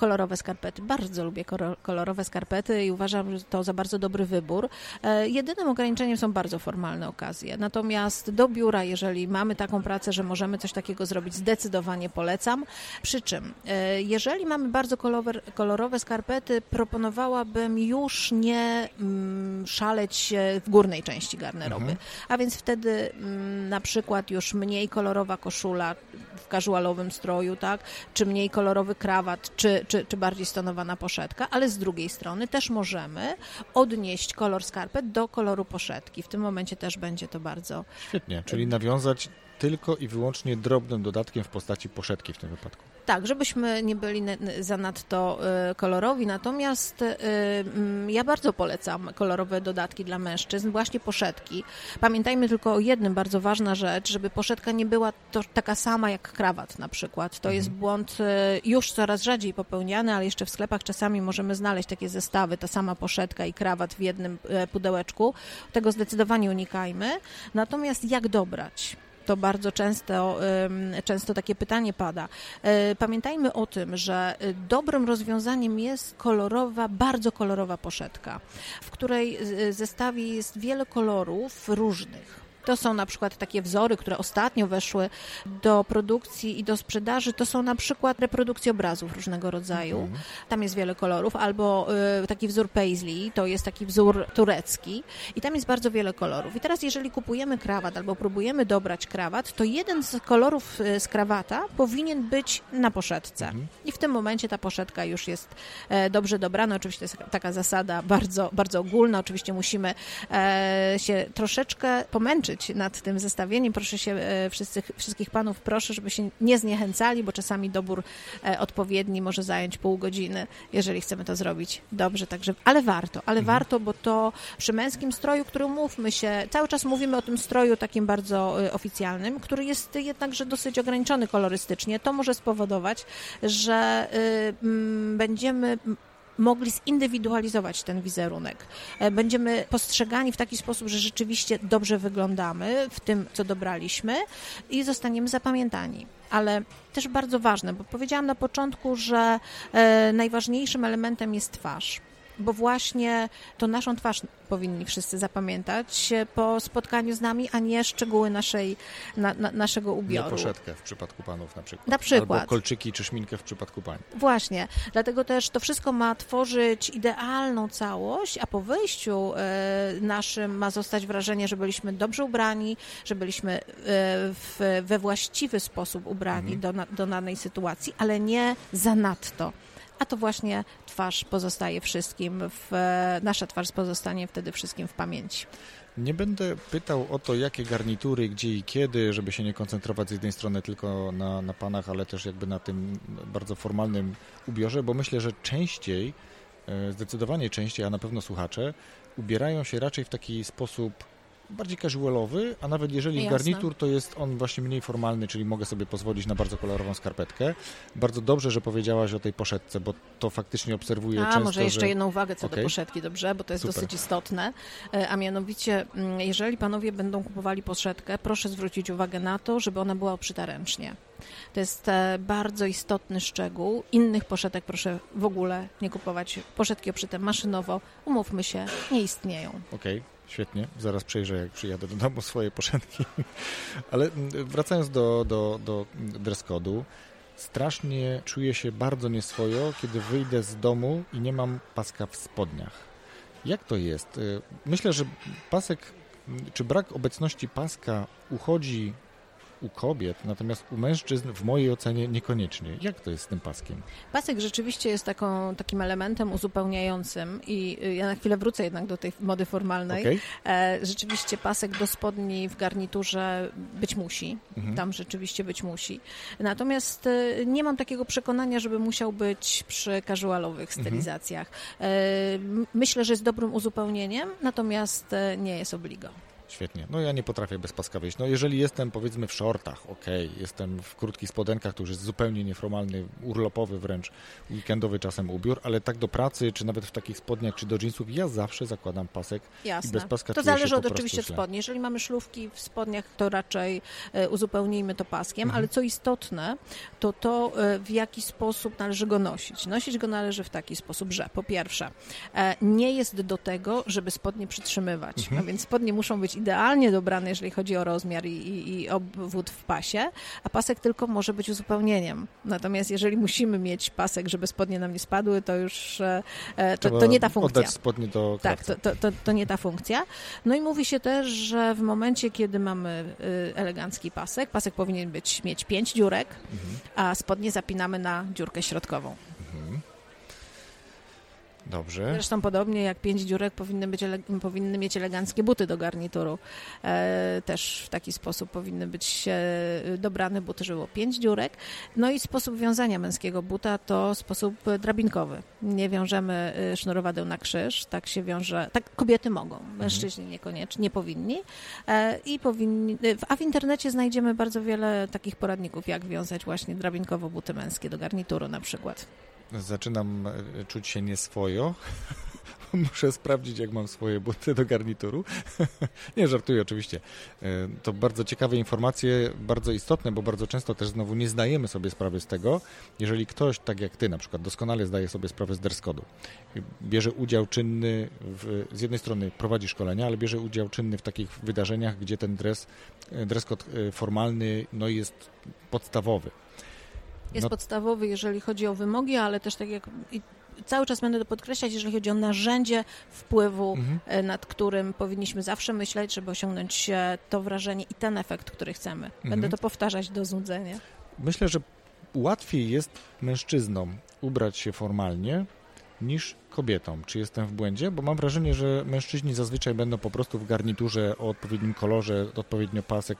kolorowe skarpety. Bardzo lubię kolorowe skarpety i uważam że to za bardzo dobry wybór. E, jedynym ograniczeniem są bardzo formalne okazje. Natomiast do biura, jeżeli mamy taką pracę, że możemy coś takiego zrobić, zdecydowanie polecam. Przy czym, e, jeżeli mamy bardzo kolorowe, skarpety, proponowałabym już nie mm, szaleć w górnej części garderoby. Mhm. A więc wtedy mm, na przykład już mniej kolorowa koszula w casualowym stroju, tak? Czy mniej kolorowy krawat, czy, czy, czy bardziej stonowana poszetka, ale z drugiej strony też możemy odnieść kolor skarpet do koloru poszetki. W tym momencie też będzie to bardzo... Świetnie, czyli nawiązać tylko i wyłącznie drobnym dodatkiem w postaci poszetki w tym wypadku. Tak, żebyśmy nie byli zanadto y, kolorowi, natomiast y, mm, ja bardzo polecam kolorowe dodatki dla mężczyzn, właśnie poszetki. Pamiętajmy tylko o jednym, bardzo ważna rzecz, żeby poszetka nie była to taka sama jak krawat na przykład. To mhm. jest błąd y, już coraz rzadziej popełniany, ale jeszcze w sklepach czasami możemy znaleźć takie zestawy, ta sama poszetka i krawat w jednym pudełeczku. Tego zdecydowanie unikajmy. Natomiast jak dobrać? To bardzo często, często takie pytanie pada. E, pamiętajmy o tym, że dobrym rozwiązaniem jest kolorowa, bardzo kolorowa poszetka, w której zestawie jest wiele kolorów różnych. To są na przykład takie wzory, które ostatnio weszły do produkcji i do sprzedaży. To są na przykład reprodukcje obrazów różnego rodzaju. Mhm. Tam jest wiele kolorów. Albo y, taki wzór paisley, to jest taki wzór turecki i tam jest bardzo wiele kolorów. I teraz jeżeli kupujemy krawat albo próbujemy dobrać krawat, to jeden z kolorów y, z krawata powinien być na poszetce. Mhm. I w tym momencie ta poszetka już jest e, dobrze dobrana. Oczywiście to jest taka zasada bardzo, bardzo ogólna. Oczywiście musimy e, się troszeczkę pomęczyć nad tym zestawieniem. Proszę się e, wszyscy, wszystkich panów proszę, żeby się nie zniechęcali, bo czasami dobór e, odpowiedni może zająć pół godziny, jeżeli chcemy to zrobić dobrze. Także, ale warto, ale mhm. warto, bo to przy męskim stroju, który umówmy się, cały czas mówimy o tym stroju takim bardzo e, oficjalnym, który jest jednakże dosyć ograniczony kolorystycznie. To może spowodować, że będziemy mogli zindywidualizować ten wizerunek. E, będziemy postrzegani w taki sposób, że rzeczywiście dobrze wyglądamy w tym, co dobraliśmy i zostaniemy zapamiętani ale też bardzo ważne, bo powiedziałam na początku, że e, najważniejszym elementem jest twarz bo właśnie to naszą twarz powinni wszyscy zapamiętać po spotkaniu z nami, a nie szczegóły naszej, na, na, naszego ubioru. Nie poszetkę w przypadku panów na przykład. Na przykład. Albo kolczyki czy szminkę w przypadku pań. Właśnie. Dlatego też to wszystko ma tworzyć idealną całość, a po wyjściu e, naszym ma zostać wrażenie, że byliśmy dobrze ubrani, że byliśmy e, w, we właściwy sposób ubrani mhm. do, do danej sytuacji, ale nie zanadto a to właśnie twarz pozostaje wszystkim, w, nasza twarz pozostanie wtedy wszystkim w pamięci. Nie będę pytał o to, jakie garnitury, gdzie i kiedy, żeby się nie koncentrować z jednej strony tylko na, na panach, ale też jakby na tym bardzo formalnym ubiorze, bo myślę, że częściej, e, zdecydowanie częściej, a na pewno słuchacze, ubierają się raczej w taki sposób bardziej casualowy, a nawet jeżeli Jasne. garnitur, to jest on właśnie mniej formalny, czyli mogę sobie pozwolić na bardzo kolorową skarpetkę. Bardzo dobrze, że powiedziałaś o tej poszetce, bo to faktycznie obserwuję a, często, może jeszcze że... jedną uwagę co okay. do poszetki, dobrze? Bo to jest Super. dosyć istotne. E, a mianowicie, mm, jeżeli panowie będą kupowali poszetkę, proszę zwrócić uwagę na to, żeby ona była obszyta ręcznie. To jest e, bardzo istotny szczegół. Innych poszetek proszę w ogóle nie kupować. Poszetki obszyte maszynowo, umówmy się, nie istnieją. Okej. Okay. Świetnie, zaraz przejrzę, jak przyjadę do domu swoje poszetki. Ale mm, wracając do, do, do dress code'u, strasznie czuję się bardzo nieswojo, kiedy wyjdę z domu i nie mam paska w spodniach. Jak to jest? Y, myślę, że pasek, czy brak obecności paska uchodzi u kobiet, natomiast u mężczyzn w mojej ocenie niekoniecznie. Jak to jest z tym paskiem? Pasek rzeczywiście jest taką, takim elementem uzupełniającym i y, ja na chwilę wrócę jednak do tej mody formalnej. Okay. E, rzeczywiście pasek do spodni w garniturze być musi. Mhm. Tam rzeczywiście być musi. Natomiast y, nie mam takiego przekonania, żeby musiał być przy casualowych mhm. stylizacjach. Mhm. Myślę, że jest dobrym uzupełnieniem, natomiast e, nie jest obligo. Świetnie. No ja nie potrafię bez paska wyjść. No jeżeli jestem powiedzmy w shortach, ok, jestem w krótkich spodenkach, to już jest zupełnie nieformalny, urlopowy wręcz, weekendowy czasem ubiór, ale tak do pracy, czy nawet w takich spodniach, czy do jeansów, ja zawsze zakładam pasek Jasne. i bez paska To zależy od oczywiście spodni. Jeżeli mamy szlówki w spodniach, to raczej e, uzupełnijmy to paskiem, mhm. ale co istotne, to to e, w jaki sposób należy go nosić. Nosić go należy w taki sposób, że po pierwsze, e, nie jest do tego, żeby spodnie przytrzymywać, mhm. no więc spodnie muszą być idealnie dobrany, jeżeli chodzi o rozmiar i, i, i obwód w pasie, a pasek tylko może być uzupełnieniem. Natomiast jeżeli musimy mieć pasek, żeby spodnie nam nie spadły, to już e, e, to, to nie ta funkcja. Oddać spodnie do Tak, to, to, to, to, nie ta funkcja. No i mówi się też, że w momencie, kiedy mamy y, elegancki pasek, pasek powinien być, mieć pięć dziurek, mhm. a spodnie zapinamy na dziurkę środkową. Dobrze. Zresztą podobnie jak pięć dziurek powinny, być powinny mieć eleganckie buty do garnituru. E, też w taki sposób powinny być e, dobrane buty, żeby było pięć dziurek. No i sposób wiązania męskiego buta to sposób drabinkowy. Nie wiążemy e, sznurowadeł na krzyż, tak się wiąże, tak kobiety mogą, mhm. mężczyźni niekoniecznie, nie powinni. E, I powinni, a w internecie znajdziemy bardzo wiele takich poradników, jak wiązać właśnie drabinkowo buty męskie do garnituru na przykład. Zaczynam e, czuć się nieswojo. Muszę sprawdzić, jak mam swoje buty do garnituru. nie, żartuję oczywiście. E, to bardzo ciekawe informacje, bardzo istotne, bo bardzo często też znowu nie zdajemy sobie sprawy z tego, jeżeli ktoś, tak jak ty na przykład, doskonale zdaje sobie sprawę z dress code'u, bierze udział czynny, w, z jednej strony prowadzi szkolenia, ale bierze udział czynny w takich wydarzeniach, gdzie ten dress, e, dress code formalny no, jest podstawowy. Jest no. podstawowy, jeżeli chodzi o wymogi, ale też tak jak cały czas będę to podkreślać, jeżeli chodzi o narzędzie wpływu, mhm. E, nad którym powinniśmy zawsze myśleć, żeby osiągnąć e, to wrażenie i ten efekt, który chcemy. Będę mhm. to powtarzać do znudzenia. Myślę, że łatwiej jest mężczyznom ubrać się formalnie niż kobietom. Czy jestem w błędzie? Bo mam wrażenie, że mężczyźni zazwyczaj będą po prostu w garniturze o odpowiednim kolorze, odpowiednio pasek.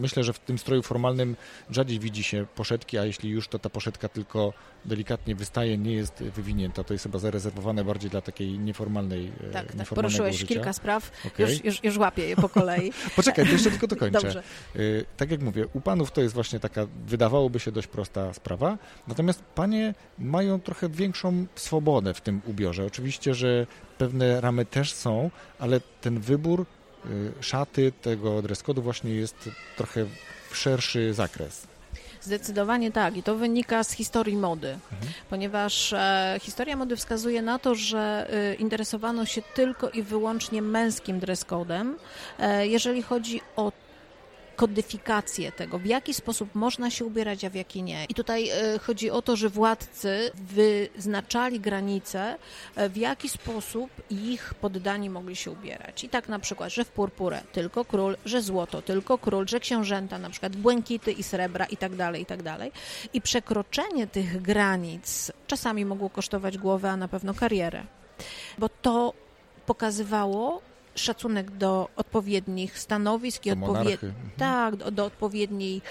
Myślę, że w tym stroju formalnym rzadziej widzi się poszetki, a jeśli już, to ta poszetka tylko delikatnie wystaje, nie jest wywinięta. To jest chyba zarezerwowane bardziej dla takiej nieformalnej Tak, tak. poruszyłeś użycia. kilka spraw, okay. już, już, już łapię je po kolei. Poczekaj, to jeszcze tylko dokończę. Dobrze. Y, tak jak mówię, u panów to jest właśnie taka, wydawałoby się dość prosta sprawa, natomiast panie mają trochę większą swobodę w tym ubiorze. Oczywiście, że pewne ramy też są, ale ten wybór y, szaty tego dress code'u właśnie jest trochę w szerszy zakres. Zdecydowanie tak i to wynika z historii mody, mhm. ponieważ e, historia mody wskazuje na to, że e, interesowano się tylko i wyłącznie męskim dress codem, e, jeżeli chodzi o kodyfikację tego, w jaki sposób można się ubierać, a w jaki nie. I tutaj e, chodzi o to, że władcy wyznaczali granice, e, w jaki sposób ich poddani mogli się ubierać. I tak na przykład, że w purpurę tylko król, że złoto tylko król, że książęta na przykład błękity i srebra i tak dalej, i tak dalej. I przekroczenie tych granic czasami mogło kosztować głowę, a na pewno karierę. Bo to pokazywało, szacunek do odpowiednich stanowisk i odpowied... Mhm. tak, do, do odpowiednich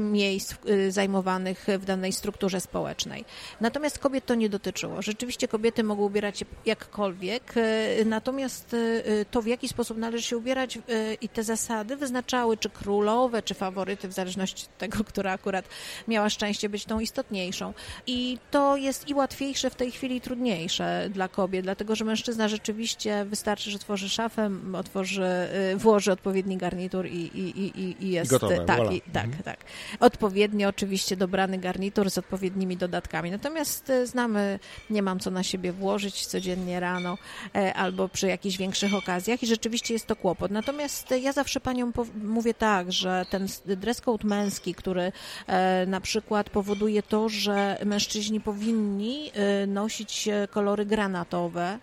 miejsc y, zajmowanych w danej strukturze społecznej. Natomiast kobiet to nie dotyczyło. Rzeczywiście kobiety mogą ubierać się jakkolwiek, y, natomiast y, to w jaki sposób należy się ubierać i te zasady wyznaczały czy królowe, czy faworyty, w zależności od tego, która akurat miała szczęście być tą istotniejszą. I to jest i łatwiejsze w tej chwili, i trudniejsze dla kobiet, dlatego że mężczyzna rzeczywiście wystarczy, że tworzy szafę, otworzy, y, włoży odpowiedni garnitur i, i, i, i jest... Gotowe, tak, voilà. i, tak, mhm. tak. Odpowiednio oczywiście dobrany garnitur z odpowiednimi dodatkami. Natomiast y, znamy, nie mam co na siebie włożyć codziennie rano e, albo przy jakichś większych okazjach i rzeczywiście jest to kłopot. Natomiast ja zawsze paniom mówię tak, że ten dress code męski, który e, na przykład powoduje to, że mężczyźni powinni e, nosić kolory granatowe,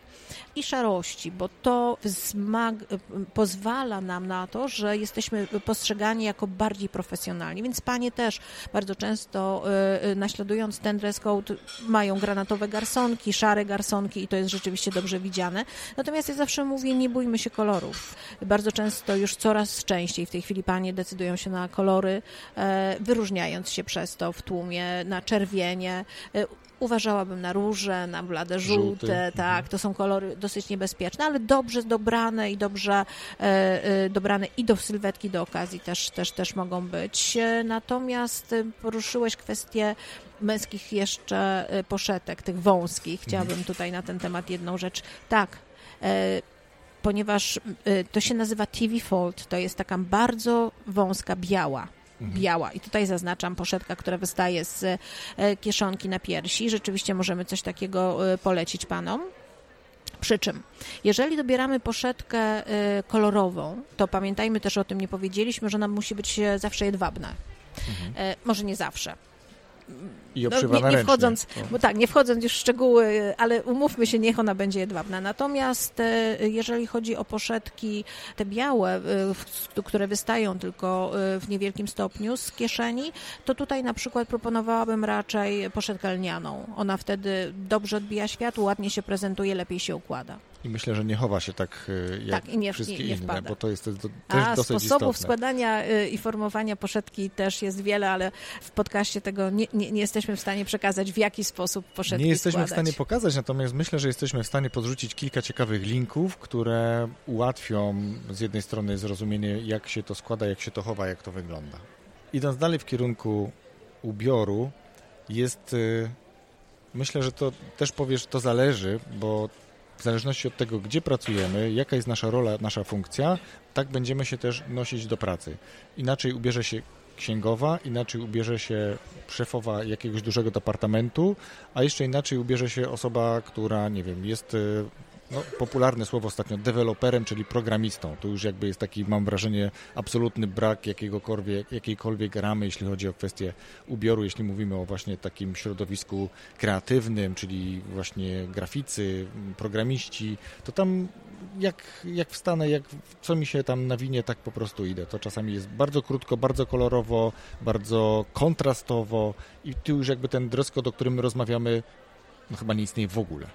i szarości, bo to pozwala nam na to, że jesteśmy postrzegani jako bardziej profesjonalni. Więc panie też bardzo często y, y, naśladując ten dress code mają granatowe garsonki, szare garsonki i to jest rzeczywiście dobrze widziane. Natomiast ja zawsze mówię, nie bójmy się kolorów. Bardzo często już coraz częściej w tej chwili panie decydują się na kolory, e, wyróżniając się przez to w tłumie, na czerwienie, e, Uważałabym na róże, na blade żółte, Żółty. tak, mhm. to są kolory dosyć niebezpieczne, ale dobrze dobrane i dobrze e, e, dobrane i do sylwetki, do okazji też, też, też mogą być. E, natomiast poruszyłeś kwestię męskich jeszcze poszetek, tych wąskich. Chciałabym mhm. tutaj na ten temat jedną rzecz. Tak, ponieważ to się nazywa TV fold, to jest taka bardzo wąska, biała Mhm. biała. I tutaj zaznaczam poszetka, która wystaje z kieszonki na piersi. Rzeczywiście możemy coś takiego polecić panom. Przy czym, jeżeli dobieramy poszetkę e, kolorową, to pamiętajmy też o tym, nie powiedzieliśmy, że ona musi być zawsze jedwabna. Mhm. Może nie zawsze. I no, nie, nie wchodząc, bo tak, nie wchodząc już w szczegóły, ale umówmy się, niech ona będzie jedwabna. Natomiast e, jeżeli chodzi o poszetki te białe, e, które wystają tylko e, w niewielkim stopniu z kieszeni, to tutaj na przykład proponowałabym raczej poszetkę lnianą. Ona wtedy dobrze odbija światło, ładnie się prezentuje, lepiej się układa. I myślę, że nie chowa się tak y, jak Tak, i nie- wszystkie nie- nie inne, bo to jest też, A dosyć sposobów istotne. składania y, i formowania poszetki też jest wiele, ale w podcaście tego nie, nie, jesteśmy w stanie przekazać, w jaki sposób poszetki Nie jesteśmy składać. w stanie pokazać, natomiast myślę, że jesteśmy w stanie podrzucić kilka ciekawych linków, które ułatwią z jednej strony zrozumienie, jak się to składa, jak się to chowa, jak to wygląda. Idąc dalej w kierunku ubioru, jest. y, Myślę, że to też powiesz, to zależy, bo w zależności od tego, gdzie pracujemy, jaka jest nasza rola, nasza funkcja, tak będziemy się też nosić do pracy. Inaczej ubierze się księgowa, inaczej ubierze się szefowa jakiegoś dużego departamentu, a jeszcze inaczej ubierze się osoba, która, nie wiem, jest y, no, popularne słowo ostatnio, deweloperem, czyli programistą. To już jakby jest taki, mam wrażenie, absolutny brak jakiegokolwiek, jakiejkolwiek ramy, jeśli chodzi o kwestię ubioru, jeśli mówimy o właśnie takim środowisku kreatywnym, czyli właśnie graficy, programiści, to tam jak, jak wstanę, jak, co mi się tam nawinie, tak po prostu idę. To czasami jest bardzo krótko, bardzo kolorowo, bardzo kontrastowo i tu już jakby ten dress o którym my rozmawiamy, no chyba nie istnieje w ogóle.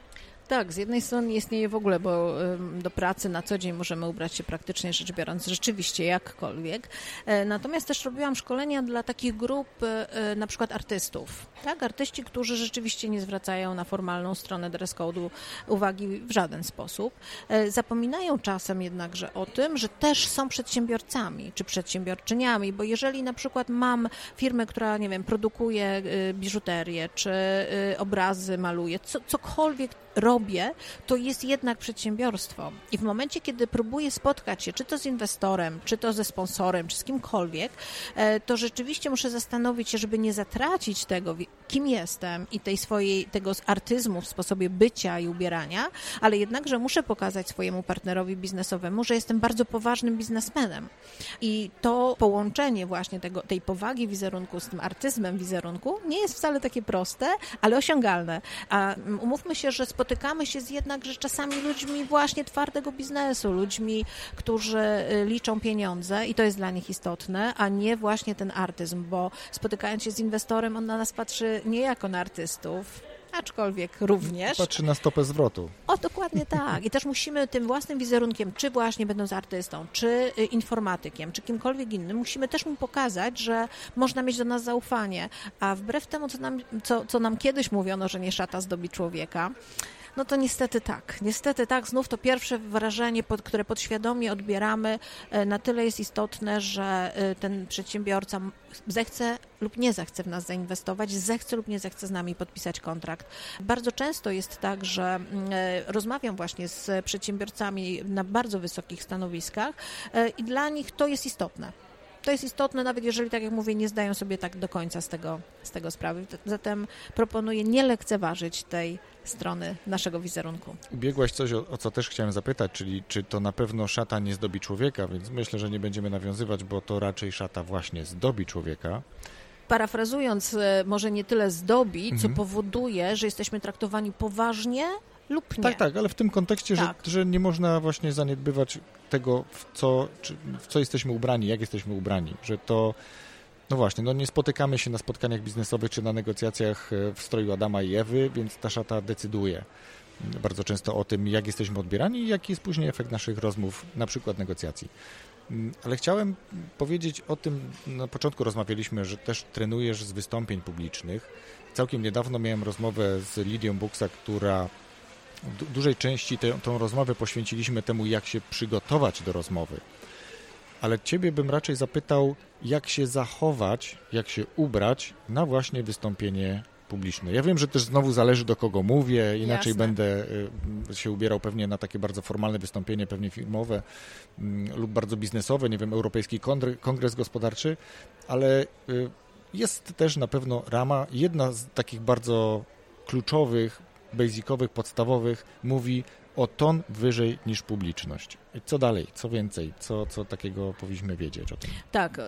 Tak, z jednej strony nie istnieje w ogóle, bo do pracy na co dzień możemy ubrać się praktycznie rzecz biorąc rzeczywiście jakkolwiek. E, Natomiast też robiłam szkolenia dla takich grup, e, e, na przykład artystów. Tak, artyści, którzy rzeczywiście nie zwracają na formalną stronę dress code'u uwagi w żaden sposób. Zapominają czasem jednakże o tym, że też są przedsiębiorcami czy przedsiębiorczyniami, bo jeżeli na przykład mam firmę, która, nie wiem, produkuje biżuterię czy obrazy maluje, co, cokolwiek robię, to jest jednak przedsiębiorstwo. I w momencie, kiedy próbuję spotkać się, czy to z inwestorem, czy to ze sponsorem, czy z kimkolwiek, e, to rzeczywiście muszę zastanowić się, żeby nie zatracić tego, kim jestem i tej swojej, tego artyzmu w sposobie bycia i ubierania, ale jednakże muszę pokazać swojemu partnerowi biznesowemu, że jestem bardzo poważnym biznesmenem. I to połączenie właśnie tego, tej powagi wizerunku z tym artyzmem wizerunku nie jest wcale takie proste, ale osiągalne. A umówmy się, że spotykamy się z jednakże czasami ludźmi właśnie twardego biznesu, ludźmi, którzy y, liczą pieniądze i to jest dla nich istotne, a nie właśnie ten artyzm, bo spotykając się z inwestorem, on na nas patrzy nie jako na artystów, aczkolwiek również. Patrzy na stopę zwrotu. O, dokładnie tak. I też musimy tym własnym wizerunkiem, czy właśnie będąc artystą, czy y, informatykiem, czy kimkolwiek innym, musimy też mu pokazać, że można mieć do nas zaufanie. A wbrew temu, co nam, co, co nam kiedyś mówiono, że nie szata zdobi człowieka, no to niestety tak. Niestety tak, znów to pierwsze wrażenie, pod, które podświadomie odbieramy, e, na tyle jest istotne, że e, ten przedsiębiorca zechce lub nie zechce w nas zainwestować, zechce lub nie zechce z nami podpisać kontrakt. Bardzo często jest tak, że e, rozmawiam właśnie z przedsiębiorcami na bardzo wysokich stanowiskach i dla nich to jest istotne. To jest istotne, nawet jeżeli, tak jak mówię, nie zdają sobie tak do końca z tego, z tego sprawy. Zatem proponuję nie lekceważyć tej strony naszego wizerunku. Ubiegłaś coś, o, o co też chciałem zapytać, czyli czy to na pewno szata nie zdobi człowieka, więc myślę, że nie będziemy nawiązywać, bo to raczej szata właśnie zdobi człowieka. Parafrazując, e, może nie tyle zdobi, co Mhm. powoduje, że jesteśmy traktowani poważnie lub nie. Tak, tak, ale w tym kontekście, Tak. że, że nie można właśnie zaniedbywać tego, w co, czy, w co jesteśmy ubrani, jak jesteśmy ubrani, że to, no właśnie, no nie spotykamy się na spotkaniach biznesowych czy na negocjacjach e, w stroju Adama i Ewy, więc ta szata decyduje bardzo często o tym, jak jesteśmy odbierani i jaki jest później efekt naszych rozmów, na przykład negocjacji. Mm, Ale chciałem powiedzieć o tym, na początku rozmawialiśmy, że też trenujesz z wystąpień publicznych. Całkiem niedawno miałem rozmowę z Lidią Buksa, która du- dużej części tę tą rozmowę poświęciliśmy temu, jak się przygotować do rozmowy. Ale ciebie bym raczej zapytał, jak się zachować, jak się ubrać na właśnie wystąpienie publiczne. Ja wiem, że też znowu zależy do kogo mówię, inaczej Jasne. będę y, się ubierał pewnie na takie bardzo formalne wystąpienie, pewnie filmowe mm, lub bardzo biznesowe, nie wiem, Europejski Kongre- Kongres Gospodarczy, ale y, jest też na pewno rama, jedna z takich bardzo kluczowych, basicowych, podstawowych mówi o ton wyżej niż publiczność. Co dalej, co więcej, co, co takiego powinniśmy wiedzieć o tym? Tak, y,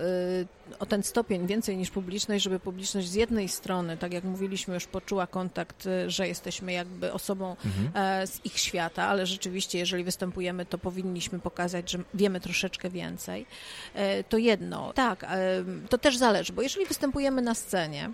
o ten stopień więcej niż publiczność, żeby publiczność z jednej strony, tak jak mówiliśmy, już poczuła kontakt, y, że jesteśmy jakby osobą mhm. E, z ich świata, ale rzeczywiście, jeżeli występujemy, to powinniśmy pokazać, że wiemy troszeczkę więcej. E, to jedno. Tak, e, to też zależy, bo jeżeli występujemy na scenie,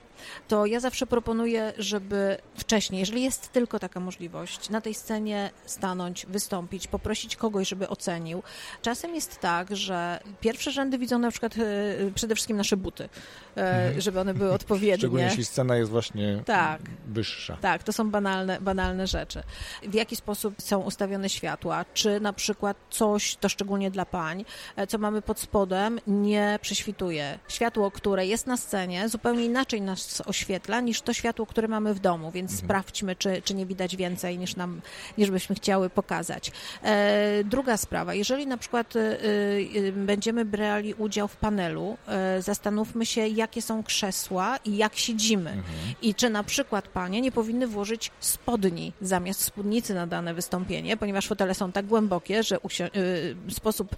to ja zawsze proponuję, żeby wcześniej, jeżeli jest tylko taka możliwość, na tej scenie stanąć, wystąpić, poprosić kogoś, żeby ocenił. Czasem jest tak, że pierwsze rzędy widzą na przykład e, przede wszystkim nasze buty, e, mhm. żeby one były odpowiednie. Szczególnie jeśli scena jest właśnie tak, wyższa. Tak, to są banalne, banalne rzeczy. W jaki sposób są ustawione światła, czy na przykład coś, to szczególnie dla pań, e, co mamy pod spodem, nie prześwituje. Światło, które jest na scenie, zupełnie inaczej nas oświetla niż to światło, które mamy w domu, więc mhm. sprawdźmy, czy, czy nie widać więcej niż nam, niż byśmy chciały pokazać. E, druga sprawa, jeżeli na przykład e, e, będziemy brali udział w panelu, e, zastanówmy się, jakie są krzesła i jak siedzimy. Mhm. I czy na przykład panie nie powinny włożyć spodni zamiast spódnicy na dane wystąpienie, ponieważ fotele są tak głębokie, że sposób,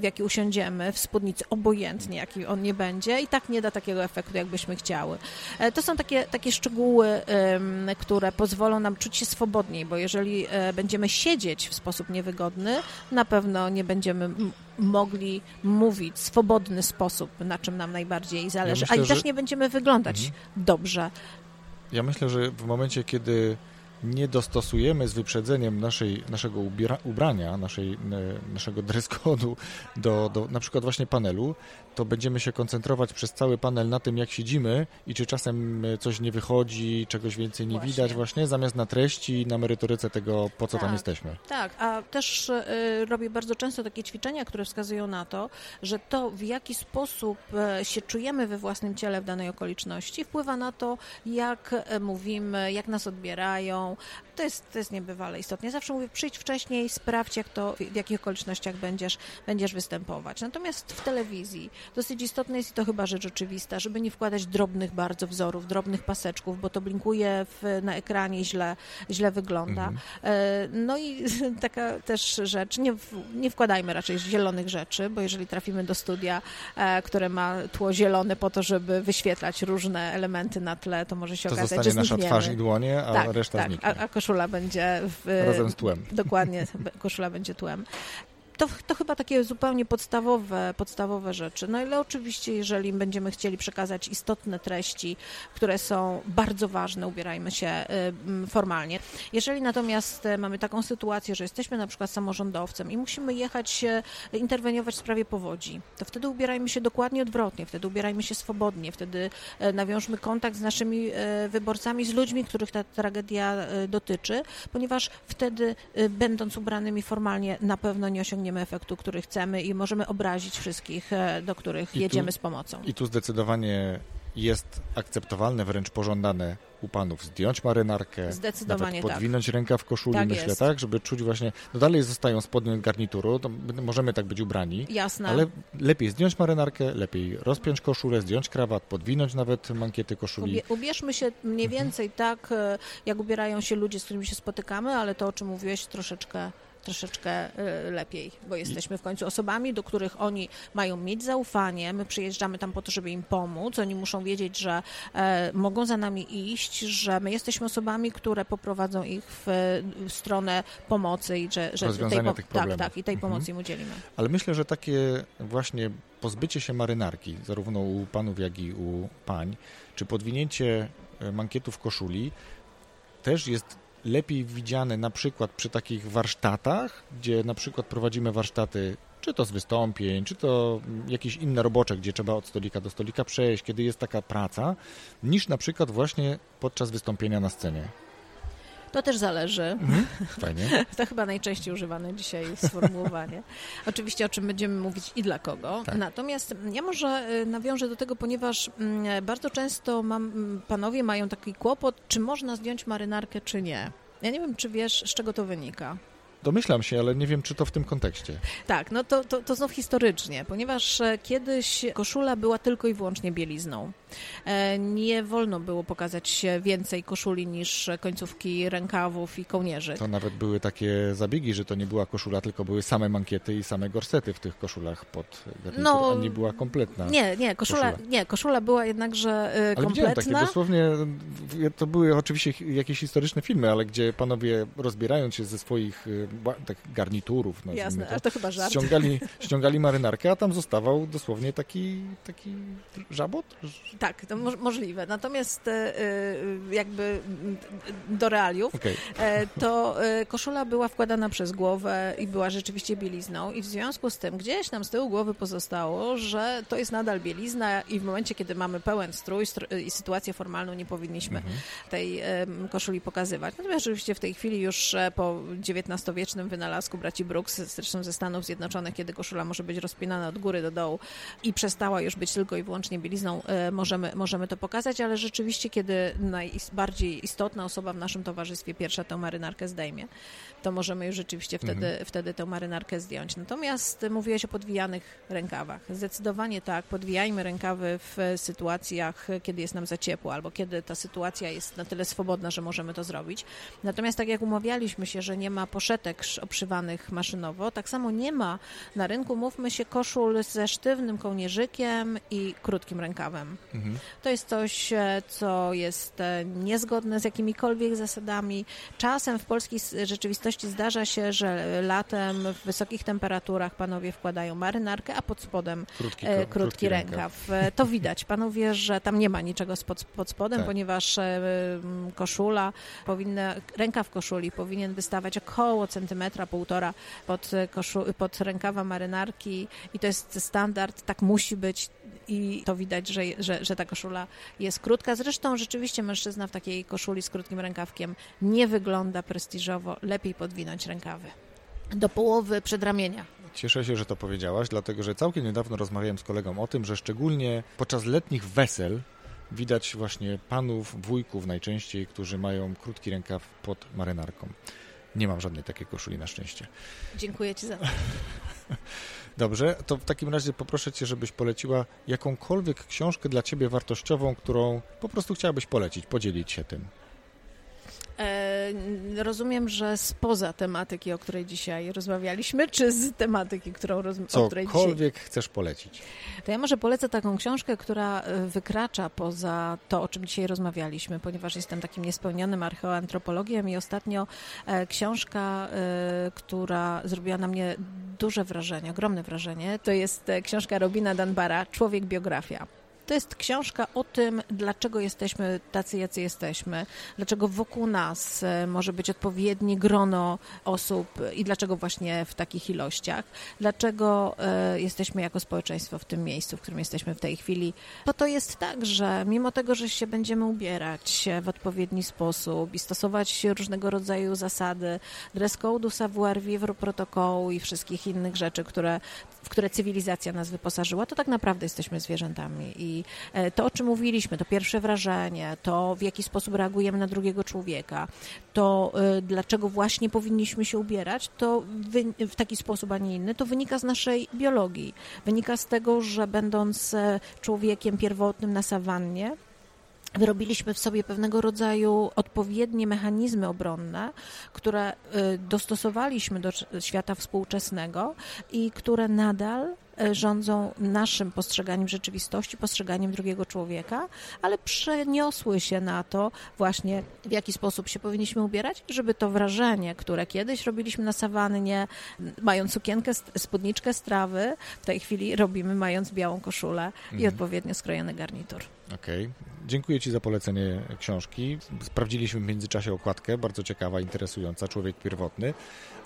w jaki usiądziemy w spódnicy, obojętnie jaki on nie będzie, i tak nie da takiego efektu, jakbyśmy chciały. To są takie, takie szczegóły, które pozwolą nam czuć się swobodniej, bo jeżeli będziemy siedzieć w sposób niewygodny, na pewno nie będziemy mogli mówić w swobodny sposób, na czym nam najbardziej zależy, ja myślę, a i też nie będziemy wyglądać mhm. dobrze. Ja myślę, że w momencie, kiedy nie dostosujemy z wyprzedzeniem naszej, naszego ubiera, ubrania, naszej, naszego dress code'u do, do na przykład właśnie panelu, to będziemy się koncentrować przez cały panel na tym, jak siedzimy i czy czasem e, coś nie wychodzi, czegoś więcej nie właśnie. widać właśnie, zamiast na treści, na merytoryce tego, po co tak, tam jesteśmy. Tak, a też y, robię bardzo często takie ćwiczenia, które wskazują na to, że to, w jaki sposób y, się czujemy we własnym ciele w danej okoliczności, wpływa na to, jak mówimy, jak nas odbierają. To jest, to jest niebywale istotne. Zawsze mówię, przyjdź wcześniej, sprawdź, jak to, w jakich okolicznościach będziesz, będziesz występować. Natomiast w telewizji dosyć istotne jest i to chyba rzecz oczywista, żeby nie wkładać drobnych bardzo wzorów, drobnych paseczków, bo to blinkuje w, na ekranie źle, źle wygląda. Mhm. E, no i taka też rzecz, nie, nie wkładajmy raczej zielonych rzeczy, bo jeżeli trafimy do studia, e, które ma tło zielone po to, żeby wyświetlać różne elementy na tle, to może się to okazać, że znikniemy. nasza twarz i dłonie, a tak, reszta tak, zniknie. A, a koszula będzie w, razem z tłem. Dokładnie, koszula będzie tłem to, to chyba takie zupełnie podstawowe, podstawowe rzeczy. No ale oczywiście, jeżeli będziemy chcieli przekazać istotne treści, które są bardzo ważne, ubierajmy się formalnie. Jeżeli natomiast e, mamy taką sytuację, że jesteśmy na przykład samorządowcem i musimy jechać, interweniować w sprawie powodzi, to wtedy ubierajmy się dokładnie odwrotnie, wtedy ubierajmy się swobodnie, wtedy e, nawiążmy kontakt z naszymi e, wyborcami, z ludźmi, których ta tragedia dotyczy, ponieważ wtedy, będąc ubranymi formalnie, na pewno nie osiągniemy osiągniemy efektu, który chcemy i możemy obrazić wszystkich, e, do których I jedziemy tu, z pomocą. I tu zdecydowanie jest akceptowalne, wręcz pożądane u panów zdjąć marynarkę, Zdecydowanie nawet podwinąć tak. rękaw w koszuli, tak myślę, jest. tak, żeby czuć właśnie, no dalej zostają spodnie garnituru, to możemy tak być ubrani, Jasne. ale lepiej zdjąć marynarkę, lepiej rozpiąć koszulę, zdjąć krawat, podwinąć nawet mankiety koszuli. Ubie, ubierzmy się mniej mhm. więcej mhm. tak, e, jak ubierają się ludzie, z którymi się spotykamy, ale to, o czym mówiłeś, troszeczkę troszeczkę y, lepiej, bo jesteśmy w końcu osobami, do których oni mają mieć zaufanie. My przyjeżdżamy tam po to, żeby im pomóc. Oni muszą wiedzieć, że e, mogą za nami iść, że my jesteśmy osobami, które poprowadzą ich w, w stronę pomocy i że, że tej, po, tych tak, tak, i tej mhm. pomocy im udzielimy. Ale myślę, że takie właśnie pozbycie się marynarki, zarówno u panów, jak i u pań, czy podwinięcie e, mankietów koszuli też jest lepiej widziane na przykład przy takich warsztatach, gdzie na przykład prowadzimy warsztaty czy to z wystąpień, czy to jakieś inne robocze, gdzie trzeba od stolika do stolika przejść, kiedy jest taka praca, niż na przykład właśnie podczas wystąpienia na scenie. To też zależy. Mhm, fajnie. to chyba najczęściej używane dzisiaj sformułowanie. Oczywiście o czym będziemy mówić i dla kogo. Tak. Natomiast ja może y, nawiążę do tego, ponieważ mm, bardzo często mam, mm, panowie mają taki kłopot, czy można zdjąć marynarkę, czy nie. Ja nie wiem, czy wiesz, z czego to wynika. Domyślam się, ale nie wiem, czy to w tym kontekście. Tak, no to, to, to znów historycznie, ponieważ e, kiedyś koszula była tylko i wyłącznie bielizną. E, nie wolno było pokazać więcej koszuli niż końcówki rękawów i kołnierzy. To nawet były takie zabiegi, że to nie była koszula, tylko były same mankiety i same gorsety w tych koszulach pod garnitur, no, a nie była kompletna Nie, nie, koszula, koszula. nie, koszula była jednakże kompletna. Ale widziałem takie dosłownie, to były oczywiście jakieś historyczne filmy, ale gdzie panowie rozbierając się ze swoich tak, garniturów, Jasne, to, to chyba żart. Ściągali, ściągali marynarkę, a tam zostawał dosłownie taki, taki żabot? Tak, to mo możliwe. Natomiast e, jakby do realiów, okay. E, to e, koszula była wkładana przez głowę i była rzeczywiście bielizną i w związku z tym gdzieś nam z tyłu głowy pozostało, że to jest nadal bielizna i w momencie, kiedy mamy pełen strój i sytuację formalną, nie powinniśmy mhm. tej koszuli pokazywać. Natomiast oczywiście w tej chwili już po XIX-wiecznym wynalazku braci Brooks, zresztą ze Stanów Zjednoczonych, kiedy koszula może być rozpinana od góry do dołu i przestała już być tylko i wyłącznie bielizną, e, możemy, możemy to pokazać, ale rzeczywiście, kiedy najbardziej istotna osoba w naszym towarzystwie pierwsza tę marynarkę zdejmie, to możemy już rzeczywiście wtedy, mhm. wtedy tę marynarkę zdjąć. Natomiast mówiłeś o podwijanych rękawach. Zdecydowanie tak, podwijajmy rękawy w sytuacjach, kiedy jest nam za ciepło, albo kiedy ta sytuacja jest na tyle swobodna, że możemy to zrobić. Natomiast tak jak umawialiśmy się, że nie ma poszetek obszywanych maszynowo, tak samo nie ma na rynku, mówmy się, koszul ze sztywnym kołnierzykiem i krótkim rękawem. Mhm. To jest coś, e, co jest e, niezgodne z jakimikolwiek zasadami. Czasem w polskiej rzeczywistości zdarza się, że latem w wysokich temperaturach panowie wkładają marynarkę, a pod spodem krótki, krótki, krótki rękaw. rękaw. E, to widać. Panowie, że tam nie ma niczego pod, pod spodem, tak. ponieważ koszula powinna, rękaw koszuli powinien wystawać około centymetra, półtora pod, koszu, pod rękawa marynarki i to jest standard, tak musi być i to widać, że, że, że ta koszula jest krótka. Zresztą rzeczywiście mężczyzna w takiej koszuli z krótkim rękawkiem nie wygląda prestiżowo, lepiej podwinąć rękawy do połowy przedramienia. Cieszę się, że to powiedziałaś, dlatego że całkiem niedawno rozmawiałem z kolegą o tym, że szczególnie podczas letnich wesel widać właśnie panów, wujków najczęściej, którzy mają krótki rękaw pod marynarką. Nie mam żadnej takiej koszuli na szczęście. Dziękuję Ci za to. Dobrze, to w takim razie poproszę Cię, żebyś poleciła jakąkolwiek książkę dla Ciebie wartościową, którą po prostu chciałabyś polecić, podzielić się tym. E, rozumiem, że spoza tematyki, o której dzisiaj rozmawialiśmy, czy z tematyki, którą roz... o której dzisiaj... chcesz polecić. To ja może polecę taką książkę, która e, wykracza poza to, o czym dzisiaj rozmawialiśmy, ponieważ jestem takim niespełnionym archeoantropologiem i ostatnio e, książka, która zrobiła na mnie duże wrażenie, ogromne wrażenie, to jest książka Robina Danbara, Człowiek biografia. To jest książka o tym, dlaczego jesteśmy tacy, jacy jesteśmy, dlaczego wokół nas e, może być odpowiednie grono osób i dlaczego właśnie w takich ilościach, dlaczego e, jesteśmy jako społeczeństwo w tym miejscu, w którym jesteśmy w tej chwili. Bo to jest tak, że mimo tego, że się będziemy ubierać w odpowiedni sposób i stosować różnego rodzaju zasady, dress code'u, savoir vivre, protokołu i wszystkich innych rzeczy, które, w które cywilizacja nas wyposażyła, to tak naprawdę jesteśmy zwierzętami i E, to, o czym mówiliśmy, to pierwsze wrażenie, to w jaki sposób reagujemy na drugiego człowieka, to e, dlaczego właśnie powinniśmy się ubierać, to w taki sposób, a nie inny, to wynika z naszej biologii. Wynika z tego, że będąc e, człowiekiem pierwotnym na sawannie, wyrobiliśmy w sobie pewnego rodzaju odpowiednie mechanizmy obronne, które dostosowaliśmy do świata współczesnego i które nadal rządzą naszym postrzeganiem rzeczywistości, postrzeganiem drugiego człowieka, ale przeniosły się na to właśnie, w jaki sposób się powinniśmy ubierać, żeby to wrażenie, które kiedyś robiliśmy na sawannie, mając sukienkę, spódniczkę z trawy, w tej chwili robimy mając białą koszulę i mhm. odpowiednio skrojony garnitur. Okej. Okay. Dziękuję Ci za polecenie książki. Sprawdziliśmy w międzyczasie okładkę, bardzo ciekawa, interesująca, człowiek pierwotny.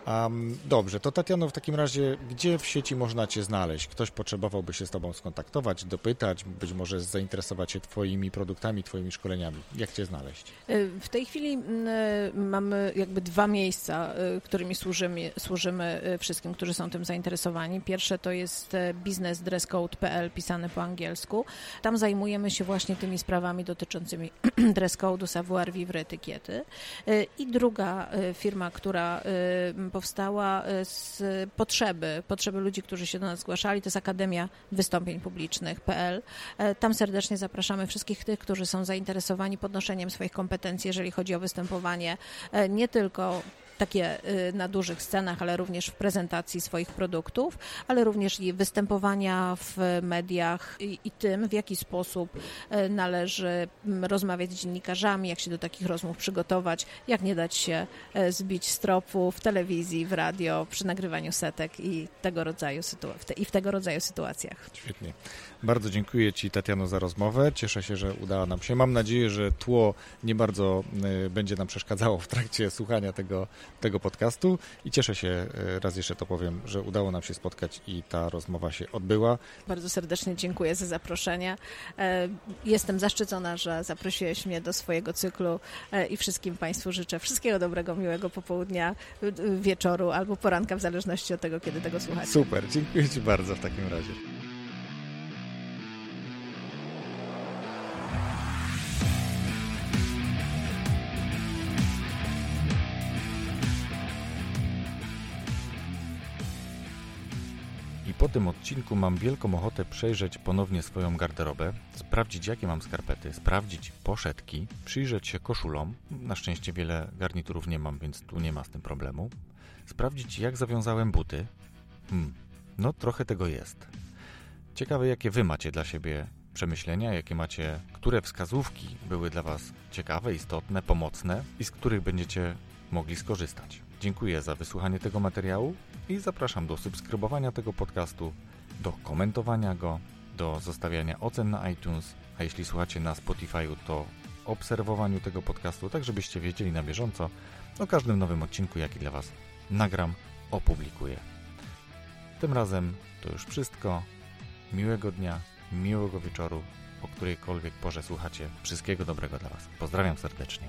Um, dobrze, to Tatiano, w takim razie, gdzie w sieci można Cię znaleźć? Ktoś potrzebowałby się z Tobą skontaktować, dopytać, być może zainteresować się Twoimi produktami, Twoimi szkoleniami. Jak Cię znaleźć? Y, w tej chwili y, mamy jakby dwa miejsca, y, którymi służymy, służymy wszystkim, którzy są tym zainteresowani. Pierwsze to jest biznesdresscode.pl, pisane po angielsku. Tam zajmujemy się właśnie tymi sprawami dotyczącymi dress code'u, savoir vivre, etykiety. I druga firma, która powstała z potrzeby, potrzeby ludzi, którzy się do nas zgłaszali. To jest Akademia Wystąpień Publicznych.pl. Tam serdecznie zapraszamy wszystkich tych, którzy są zainteresowani podnoszeniem swoich kompetencji, jeżeli chodzi o występowanie nie tylko takie y, na dużych scenach, ale również w prezentacji swoich produktów, ale również i występowania w mediach i, i tym, w jaki sposób y, należy mm, rozmawiać z dziennikarzami, jak się do takich rozmów przygotować, jak nie dać się y, zbić z tropu w telewizji, w radio, przy nagrywaniu setek i tego rodzaju, i w tego rodzaju sytuacjach. Świetnie. Bardzo dziękuję Ci, Tatiano, za rozmowę. Cieszę się, że udało nam się. Mam nadzieję, że tło nie bardzo będzie nam przeszkadzało w trakcie słuchania tego tego podcastu i cieszę się, e, raz jeszcze to powiem, że udało nam się spotkać i ta rozmowa się odbyła. Bardzo serdecznie dziękuję za zaproszenie. E, jestem zaszczycona, że zaprosiłeś mnie do swojego cyklu e, i wszystkim Państwu życzę wszystkiego dobrego, miłego popołudnia, wieczoru albo poranka, w zależności od tego, kiedy tego słuchacie. Super, dziękuję Ci bardzo w takim razie. Po tym odcinku mam wielką ochotę przejrzeć ponownie swoją garderobę, sprawdzić jakie mam skarpety, sprawdzić poszetki, przyjrzeć się koszulom. Na szczęście wiele garniturów nie mam, więc tu nie ma z tym problemu. Sprawdzić jak zawiązałem buty. Hmm, no trochę tego jest. Ciekawe jakie wy macie dla siebie przemyślenia, jakie macie, które wskazówki były dla was ciekawe, istotne, pomocne i z których będziecie mogli skorzystać. Dziękuję za wysłuchanie tego materiału i zapraszam do subskrybowania tego podcastu, do komentowania go, do zostawiania ocen na iTunes, a jeśli słuchacie na Spotify, to obserwowaniu tego podcastu, tak żebyście wiedzieli na bieżąco o każdym nowym odcinku, jaki dla Was nagram, opublikuję. Tym razem to już wszystko. Miłego dnia, miłego wieczoru, o którejkolwiek porze słuchacie. Wszystkiego dobrego dla Was. Pozdrawiam serdecznie.